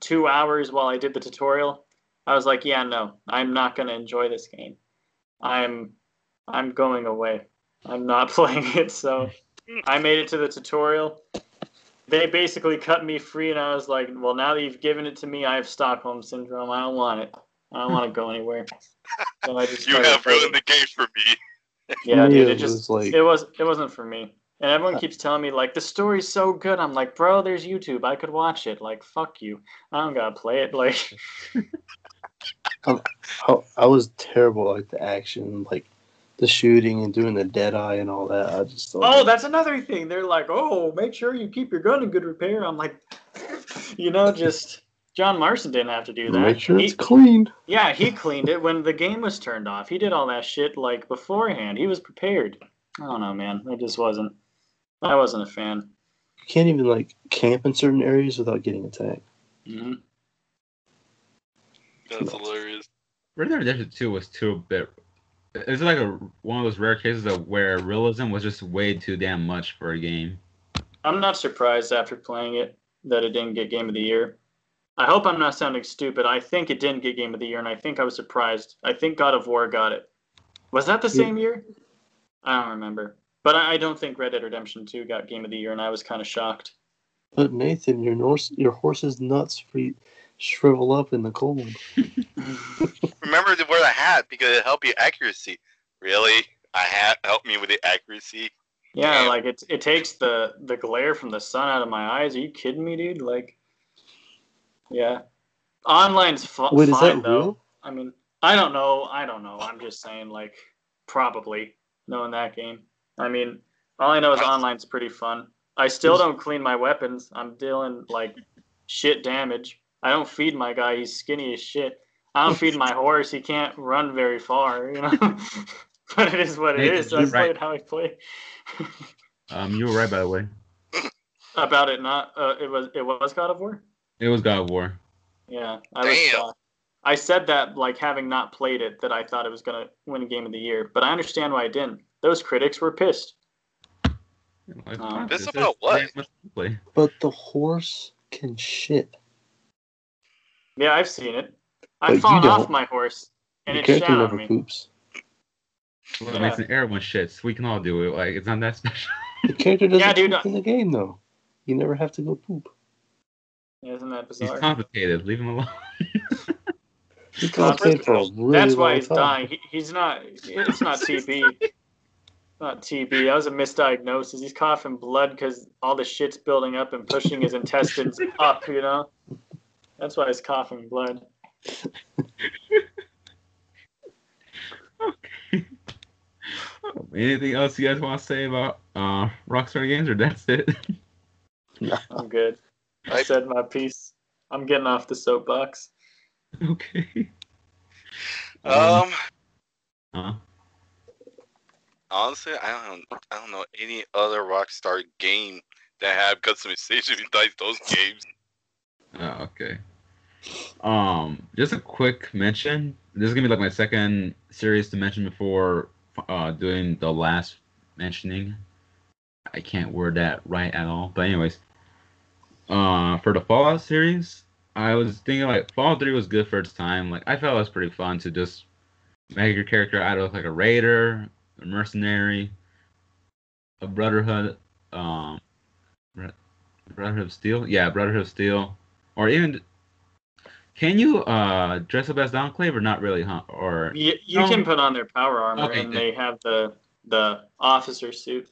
2 hours while I did the tutorial, I was like, yeah, no, I'm not going to enjoy this game. I'm I'm going away. I'm not <laughs> playing it. So I made it to the tutorial. They basically cut me free, and I was like, well, now that you've given it to me, I have Stockholm syndrome. I don't want it. I don't want to go anywhere. So I just You started have playing. ruined the game for me. Yeah, dude, it it just was like- it was it wasn't for me. And everyone uh, keeps telling me like the story's so good. I'm like, bro, there's YouTube. I could watch it. Like, fuck you. I don't gotta play it. <laughs> Like, I, I was terrible at the action, like the shooting and doing the dead eye and all that. I just thought, oh, that's another thing. They're like, oh, make sure you keep your gun in good repair. I'm like, <laughs> you know, just John Marston didn't have to do that. make sure He- it's clean. yeah, he cleaned it when the game was turned off. He did all that shit like beforehand. He was prepared. I don't know, man. It just wasn't. I wasn't a fan. You can't even like camp in certain areas without getting attacked. hmm That's hilarious. Red Dead Redemption 2 was too a bit. It's like a one of those rare cases of where realism was just way too damn much for a game. I'm not surprised after playing it that it didn't get Game of the Year. I hope I'm not sounding stupid. I think it didn't get Game of the Year, and I think I was surprised. I think God of War got it. Was that the Yeah. same year? I don't remember. But I I don't think Red Dead Redemption 2 got Game of the Year, and I was kind of shocked. But Nathan, your horse, your horse's nuts free, shrivel up in the cold. <laughs> Remember to wear the hat because it helps you accuracy. Really? A hat helped me with the accuracy? Yeah, Damn. like it it takes the the glare from the sun out of my eyes. Are you kidding me, dude? Like, yeah, online's fu- Wait, is fine that though. real? I mean, I don't know. I don't know. I'm just saying, like, probably knowing that game. I mean, all I know is online's pretty fun. I still don't clean my weapons. I'm dealing like shit damage. I don't feed my guy. He's skinny as shit. I don't feed my <laughs> horse. He can't run very far, you know. <laughs> but it is what it Nathan, is. So I right. played how I play. <laughs> Um, you were right by the way. About it, not uh, it was it was God of War. It was God of War. Yeah, I was Damn. I said that like having not played it that I thought it was gonna win Game of the Year, but I understand why it didn't. Those critics were pissed. Like, um, fuck, This this about what? damn much gameplay. But the horse can shit. Yeah, I've seen it. I've fallen off my horse and Your it shat character on never me. poops. Well, Yeah. Nathan, everyone shits. We can all do it. Like, it's not that special. The character doesn't Yeah, dude, poop in the game though. You never have to go poop. Isn't that bizarre? He's complicated. Leave him alone. He's Well, for a really That's why he's time. dying. He, he's not. It's not <laughs> TB. Not TB. That was a misdiagnosis. He's coughing blood because all the shit's building up and pushing his intestines <laughs> up. You know. That's why he's coughing blood. okay. Anything else you guys want to say about uh, Rockstar Games, or that's it? <laughs> I'm good. I I- said my piece. I'm getting off the soapbox. okay. Um, uh, honestly, I don't, I don't know any other Rockstar game that have customization <laughs> besides those games. Oh, okay. Um, just a quick mention. This is gonna be like my second series to mention before uh doing the last mentioning. I can't word that right at all. But anyways, uh, for the Fallout series, I was thinking like Fallout 3 was good for its time. Like I felt it was pretty fun to just make your character out of like a raider, a mercenary, a brotherhood, um, Brotherhood of Steel. Yeah, Brotherhood of Steel, or even Can you uh dress up as the Enclave or not really, huh? Or You, you No. can put on their power armor, Okay, and then. they have the the officer suit.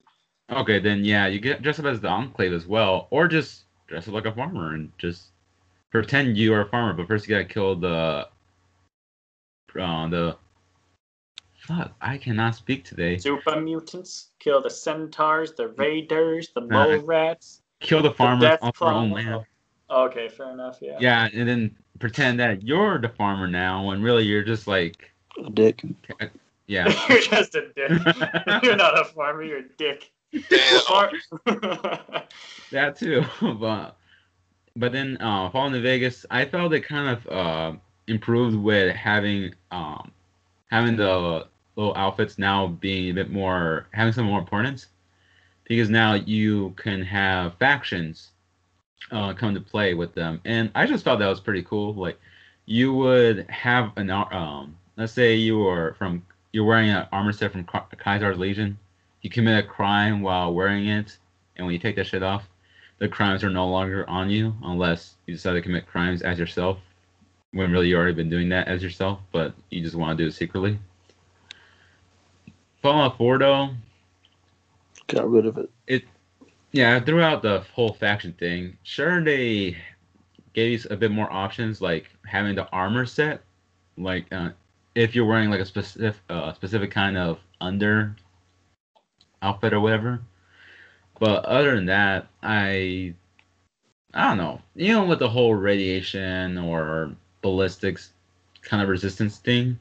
okay, then yeah, you get dress up as the Enclave as well, or just dress up like a farmer and just pretend you are a farmer. But first, you gotta kill the uh, the fuck. I cannot speak today. Super mutants kill the centaurs, the raiders, the Nah. mole rats. Kill the the farmers death on their own land. Okay, fair enough. Yeah. Yeah, and then pretend that you're the farmer now, when really you're just like, A dick. yeah. <laughs> you're just a dick. <laughs> you're not a farmer. You're a dick. Damn. <laughs> Far- that too. but but then uh Fallout New Vegas, I felt it kind of uh improved with having um having the little outfits now being a bit more having some more importance. Because now you can have factions uh come to play with them. And I just thought that was pretty cool. Like you would have an um let's say you were from you're wearing an armor set from Kaiser's Legion. You commit a crime while wearing it, and when you take that shit off, the crimes are no longer on you unless you decide to commit crimes as yourself. When really you already been doing that as yourself, but you just want to do it secretly. Fallout 4 though, Got rid of it. It yeah, throughout the whole faction thing, sure they gave you a bit more options, like having the armor set, like uh, if you're wearing like a specific uh, specific kind of under outfit or whatever. But other than that, I I don't know. You know, with the whole radiation or ballistics kind of resistance thing,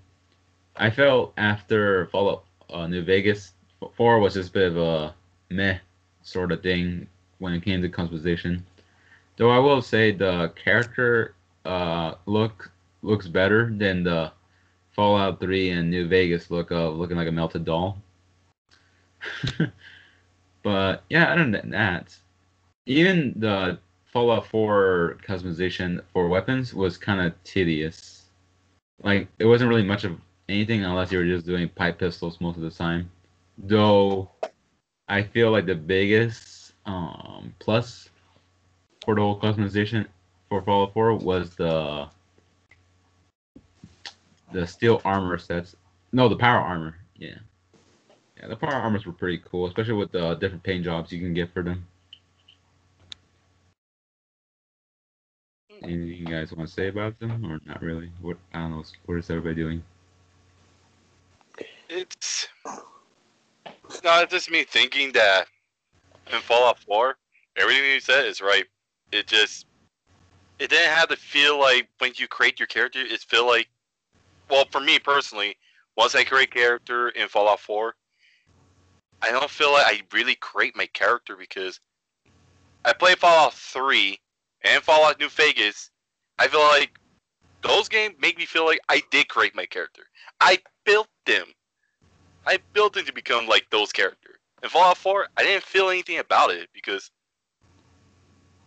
I felt after Fallout uh, New Vegas, four was just a bit of a meh sort of thing when it came to customization. Though I will say the character uh, look looks better than the Fallout 3 and New Vegas look of looking like a melted doll. <laughs> but yeah, other than that, even the Fallout 4 customization for weapons was kind of tedious. Like it wasn't really much of anything unless you were just doing pipe pistols most of the time. Though I feel like the biggest um, plus for the whole customization for Fallout 4 was the the steel armor sets. No, the power armor. Yeah, yeah. The power armors were pretty cool, especially with the different paint jobs you can get for them. Anything you guys want to say about them, or not really? What I don't know. What is everybody doing? It's no, it's just me thinking that in Fallout 4, everything you said is right. It just it didn't have to feel like when you create your character, it feel like well, for me personally, once I create character in Fallout 4, I don't feel like I really create my character because I play Fallout 3 and Fallout New Vegas. I feel like those games make me feel like I did create my character. I built them. I built it to become like those characters. In Fallout 4, I didn't feel anything about it because,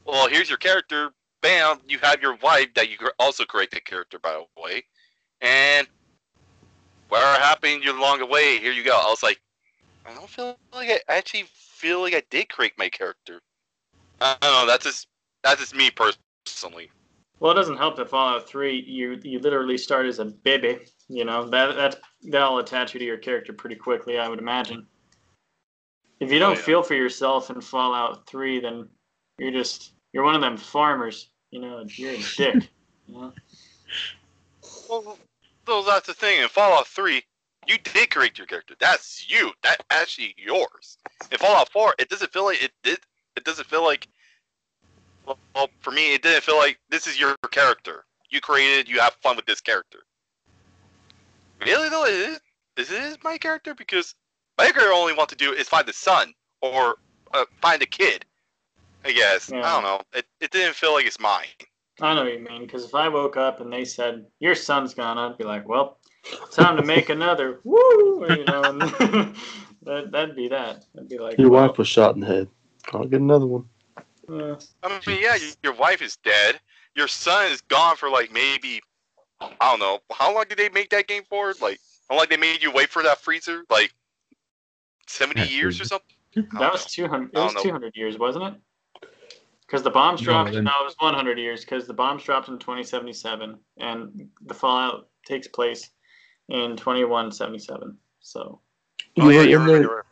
well, here's your character. Bam, you have your wife that you also create the character, by the way. And whatever happened you're along the way, here you go. I was like, I don't feel like I I actually feel like I did create my character. I don't know. That's just that's just me personally. Well, it doesn't help that Fallout 3, you you literally start as a baby. You know that that that'll attach you to your character pretty quickly, I would imagine. If you Oh, don't yeah. feel for yourself in Fallout 3, then you're just you're one of them farmers. You know, you're a <laughs> dick. You know? Well, so that's the thing. In Fallout 3, you did create your character. That's you. That actually yours. In Fallout 4, it doesn't feel like it did. It doesn't feel like. Well, for me, it didn't feel like this is your character. You created. You have fun with this character. Really though, it is. This is my character because my character only want to do is find the son or uh, find a kid. I guess. I don't know. It, it didn't feel like it's mine. I know what you mean. Because if I woke up and they said your son's gone, I'd be like, well, time to make another. <laughs> Woo! You know, and <laughs> that that'd be that. I'd be like, Your well, wife was shot in the head. I'll get another one. uh, I mean, yeah, your, your wife is dead. Your son is gone for like maybe, I don't know, how long did they make that game for? Like, how long they made you wait for that freezer? Like, seventy That years or something? That was know. two hundred. It was two hundred years, wasn't it? Because the bombs No, dropped. then- No, it was 100 years. Because the bombs dropped in 2077, and the fallout takes place in 2177. So oh, You Oh, yeah, were you're in right, there. you're right.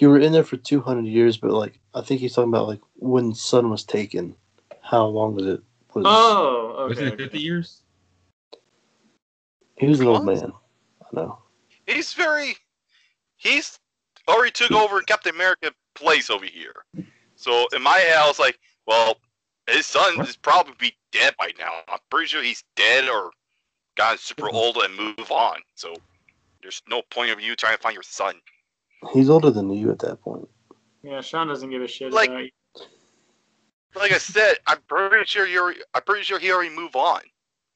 You were in there for two hundred years, but like I think he's talking about like when son was taken. How long was it? Was oh, okay. Wasn't it okay. 50 years? He was an old man? I know. He's very. He's oh, already took over Captain America place over here. So in my head, I was like, well, his son is probably dead by now. I'm pretty sure he's dead or gotten super old and move on. So there's no point of you trying to find your son. He's older than you at that point. Yeah, Shaun doesn't give a shit Like- about you. Like I said, I'm pretty sure you're. I'm pretty sure he already moved on.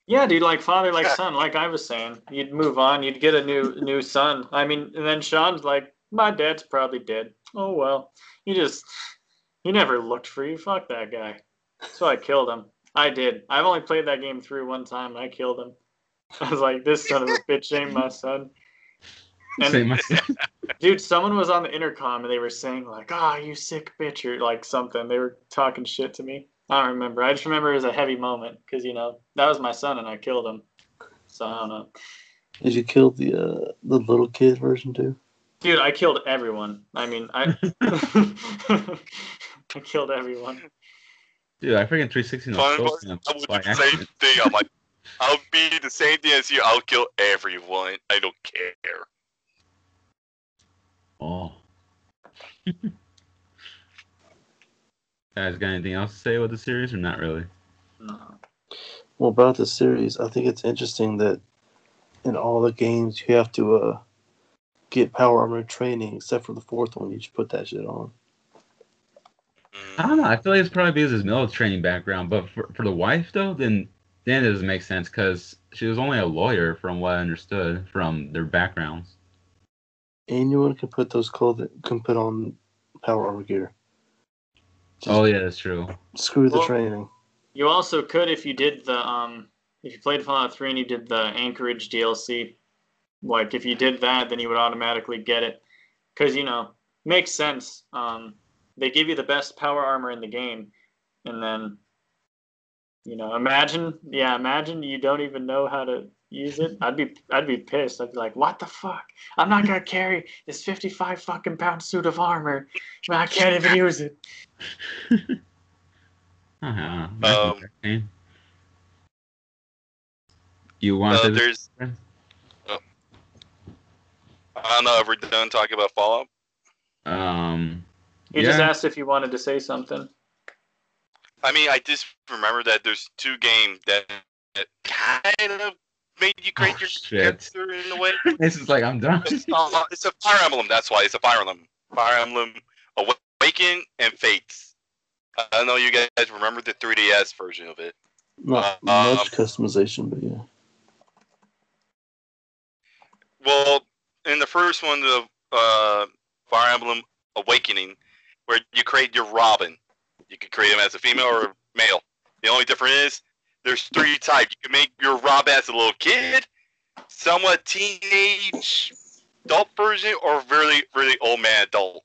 Yeah, dude, like father, like son, like I was saying. You'd move on, you'd get a new new son. I mean, and then Shaun's like, my dad's probably dead. Oh well, he just he never looked for you. Fuck that guy. So I killed him. I did. I've only played that game through one time. And I killed him. <laughs> I was like, this son of a bitch ain't my son. And Say myself. <laughs> dude, someone was on the intercom and they were saying like, "Ah, you sick bitch," or like something. They were talking shit to me. I don't remember. I just remember it was a heavy moment because you know that was my son and I killed him. So I don't know, Did you kill the uh, the little kid version too? dude. I killed everyone. I mean, I <laughs> <laughs> I killed everyone. Dude, I freaking 360 no Fun scope I would by do the same thing. I'm like, <laughs> I'll be the same thing as you. I'll kill everyone. I don't care. Oh. Guys, got anything else to say about the series or not really? No. Well, about the series, I think it's interesting that in all the games you have to uh, get power armor training, except for the fourth one. You just put that shit on. Mm. I don't know. I feel like it's probably because of his military training background. But for, for the wife, though, then then it doesn't make sense because she was only a lawyer, from what I understood from their backgrounds. Anyone can put those clothes can put on power armor gear. Just Oh yeah, that's true. screw the Well- training. You also could if you did the um if you played Fallout 3 and you did the Anchorage DLC. Like if you did that, then you would automatically get it because you know makes sense. Um, they give you the best power armor in the game, and then you know imagine yeah imagine you don't even know how to use it. I'd be I'd be pissed. I'd be like, what the fuck? I'm not gonna carry this 55 fucking pound suit of armor. I can't even use it. <laughs> Uh-huh. Um, you want Uh, to? there's. Oh. I don't know if we're done talking about Fallout. Um. He just asked if you wanted to say something. I mean, I just remember that there's two games that, that kind of made you create Oh, your shit. character in a way. <laughs> This is like I'm done. It's, uh, it's a Fire Emblem. That's why it's a Fire Emblem. Fire Emblem Awaken and Fates. I don't know you guys remember the 3DS version of it. Not Uh, much customization, but yeah. Well, in the first one, the uh, Fire Emblem Awakening, where you create your Robin, you can create him as a female or a male. The only difference is there's three types. You can make your Robin as a little kid, somewhat teenage adult version, or really really old man adult.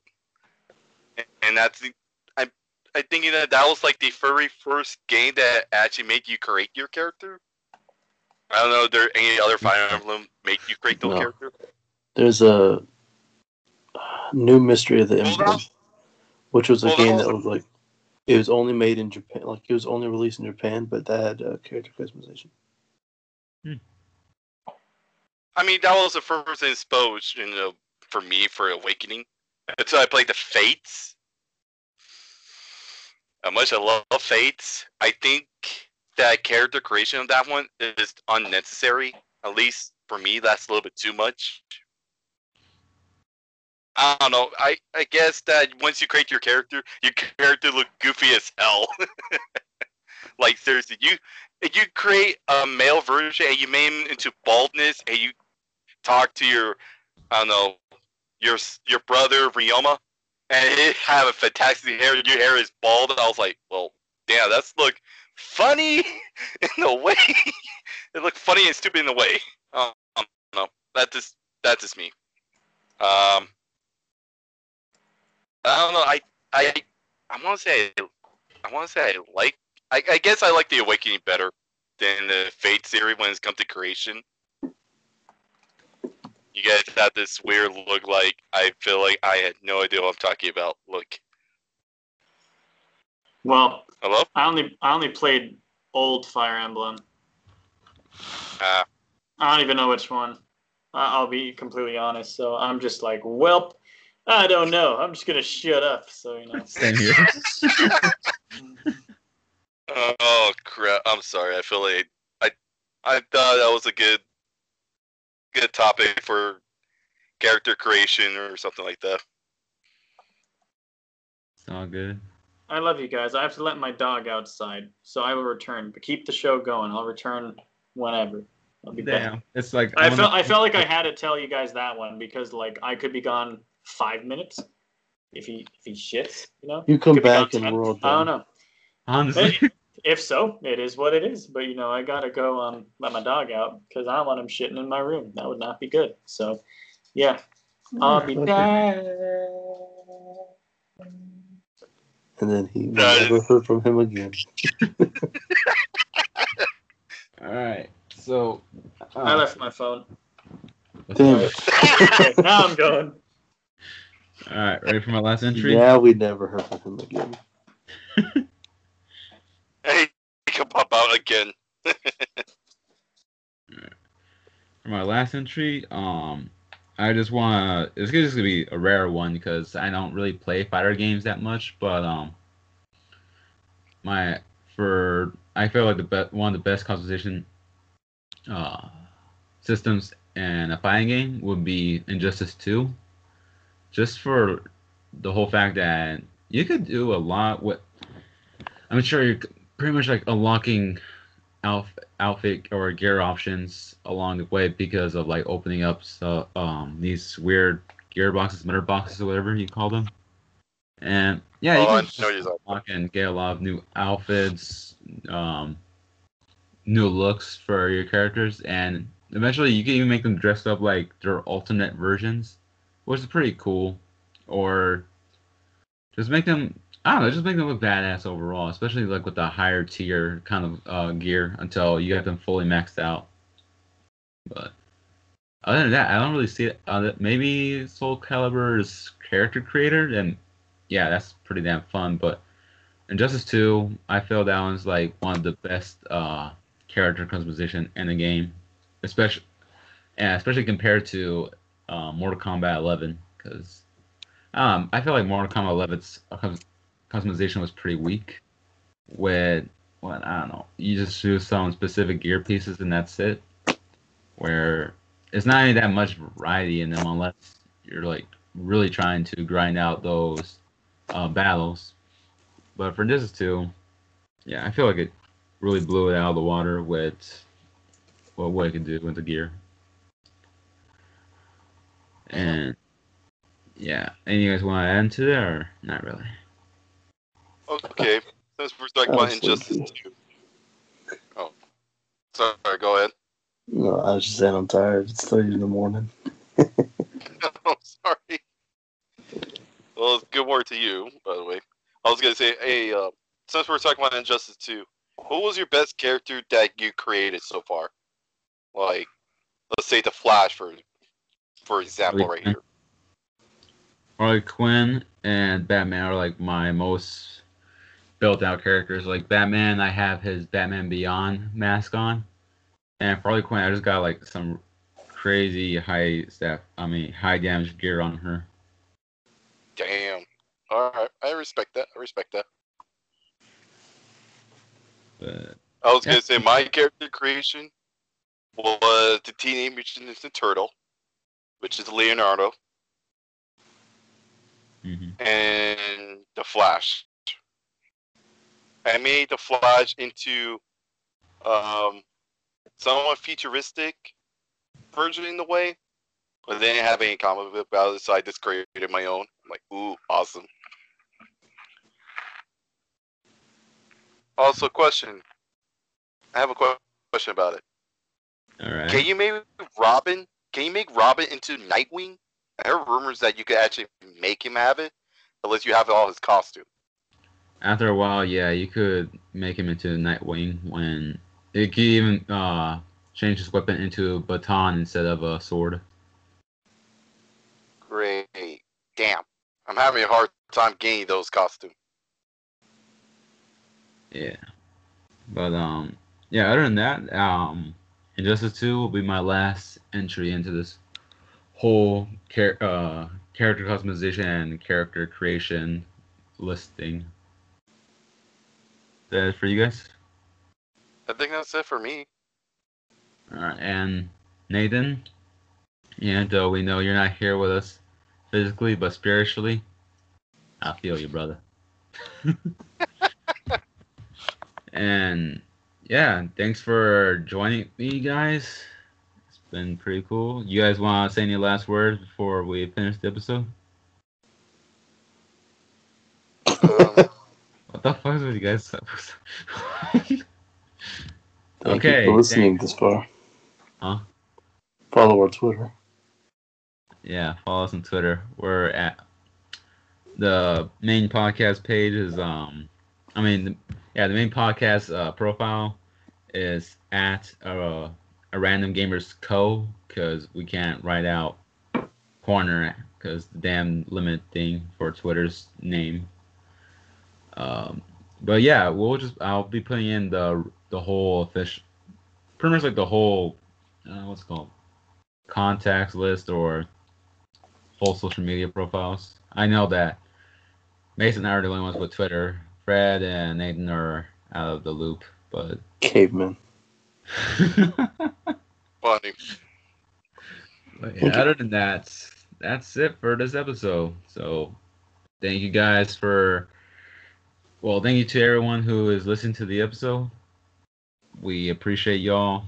And, that's the, I I think that that was like the very first game that actually made you create your character. I don't know. If there any other Fire Emblem make you create those No. characters? There's a new mystery of the Emblem, which was a well, game that was like it was only made in Japan, like it was only released in Japan, but that had uh, character customization. I mean, that was the first exposure, you know, for me for Awakening. Until I played the Fates. How much I love Fates, I think that character creation of that one is unnecessary. At least for me, that's a little bit too much. I don't know. I, I guess that once you create your character, your character look goofy as hell. <laughs> like seriously, you you create a male version and you make him into baldness and you talk to your I don't know your your brother Ryoma and he have a fantastic hair, your hair is bald. I was like, well, damn, that's look funny <laughs> in a way. <laughs> it looked funny and stupid in a way. Um, no, that just that's just me. Um, I don't know. I I I want to say I want to say I like. I, I guess I like the Awakening better than the Fate series when it's come to creation. You guys have this weird look like I feel like I had no idea what I'm talking about. Look, Well, hello. I only I only played old Fire Emblem. Ah, I don't even know which one. I'll be completely honest. So I'm just like, welp, I don't know. I'm just gonna shut up. So you know. <laughs> Same here. <laughs> oh crap! I'm sorry. I feel like I I thought that was a good good topic for character creation or something like that. it's all good. I love you guys. I have to let my dog outside, so I will return. But keep the show going. I'll return whenever. I'll be back. Damn. It's like I wanna- felt I felt like I <laughs> had to tell you guys that one because like I could be gone five minutes if he if he shits, you know. You come Could be gone back and 10. we're I don't know. honestly. If so, it is what it is. But you know, I gotta go um let my dog out because I don't want him shitting in my room. That would not be good. So, yeah, I'll be Okay. back. And then he we That is- never heard from him again. <laughs> all right. So. I uh, left my phone. Damn it. Okay, now I'm going. All right. Ready for my last entry? Yeah, we never heard from him again. <laughs> Hey, he can pop out again. <laughs> For my last entry, um, I just want to. It's just gonna be a rare one because I don't really play fighter games that much. But um, my for I feel like the be- one of the best composition uh systems in a fighting game would be Injustice Two, just for the whole fact that you could do a lot with. I'm sure you're pretty much like unlocking outf- outfit or gear options along the way because of like opening up so um these weird gear boxes, Mother Boxes, or whatever you call them. And yeah, you Oh, I can unlock and get a lot of new outfits, um, new looks for your characters, and eventually you can even make them dressed up like their alternate versions, which is pretty cool. Or just make them I don't know, just make them look badass overall, especially like with the higher tier kind of uh, gear until you get them fully maxed out. But other than that, I don't really see it. Uh, maybe Soul Calibur's character creator, then yeah, that's pretty damn fun. But Injustice 2, I feel that one's like one of the best uh, character customization in the game, especially yeah, especially compared to uh, Mortal Kombat 11, because um, I feel like Mortal Kombat 11's customization was pretty weak. With what I don't know, you just choose some specific gear pieces and that's it. Where it's not any that much variety in them unless you're like really trying to grind out those uh, battles. But for this two, yeah, I feel like it really blew it out of the water with what what it could do with the gear. And yeah, any you guys want to add to that or not really? Okay, since we're talking about Injustice sleepy. 2. Oh, sorry, go ahead. No, I was just saying I'm tired. It's three in the morning. <laughs> I'm sorry. Well, it's good work to you, by the way. I was gonna say, hey, uh, since we're talking about Injustice 2, what was your best character that you created so far? Like, let's say the Flash, for for example, right here. Harley Quinn and Batman are like my most built out characters. Like Batman, I have his Batman Beyond mask on, and for Harley Quinn, I just got like some crazy high staff. I mean, high damage gear on her. Damn. All right, I respect that. I respect that. But I was Yeah. gonna say my character creation was the Teenage Mutant Ninja Turtle, which is Leonardo, mhm. and the Flash. I made the Flash into um, somewhat futuristic version in the way, but they didn't have any comic book about it, so I just created my own. I'm like, ooh, awesome. Also, question. I have a question about it. all right. Can you maybe Robin? Can you make Robin into Nightwing? I heard rumors that you could actually make him have it, unless you have all his costume. After a while, yeah, you could make him into Nightwing when it could even uh, change his weapon into a baton instead of a sword. Great. Damn. I'm having a hard time getting those costumes. Yeah. But um yeah, other than that, um Injustice 2 will be my last entry into this whole char- uh, character customization and character creation listing. That is for you guys? I think that's it for me. Alright, and Nathan, and uh, we know you're not here with us physically, but spiritually, I feel you, brother. <laughs> and yeah, thanks for joining me, guys. It's been pretty cool. You guys want to say any last words before we finish the episode? <laughs> What the fuck is with you guys? <laughs> Thank Okay, you for listening thanks. this far. Huh? Follow our Twitter. Yeah, follow us on Twitter. We're at the main podcast page is um, I mean, yeah, the main podcast uh, profile is at a random gamers co because we can't write out corner because the damn limit thing for Twitter's name. Um, but yeah, we'll just I'll be putting in the the whole official, pretty much like the whole uh, what's called contacts list or full social media profiles. I know that Mason and I are the only ones with Twitter. Fred and Nathan are out of the loop, but Caveman. <laughs> funny. But yeah, other than that, that's it for this episode. So thank you guys for well, thank you to everyone who is listening to the episode. We appreciate y'all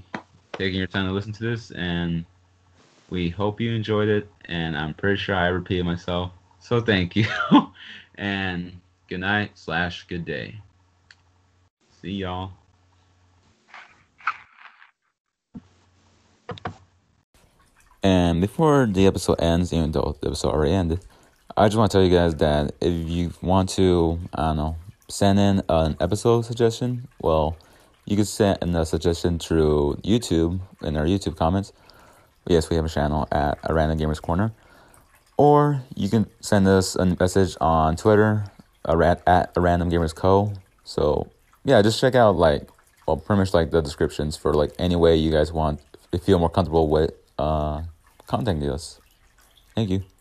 taking your time to listen to this and we hope you enjoyed it and I'm pretty sure I repeated myself. So thank you. <laughs> and good night slash good day. See y'all. And before the episode ends, even though the episode already ended, I just want to tell you guys that if you want to, I don't know, send in an episode suggestion, well, you can send in a suggestion through YouTube in our YouTube comments. Yes, we have a channel at a Random Gamers Corner. Or you can send us a message on Twitter at a Random Gamers Co. So yeah, just check out like well, pretty much like the descriptions for like any way you guys want, feel more comfortable with uh, contacting us. Thank you.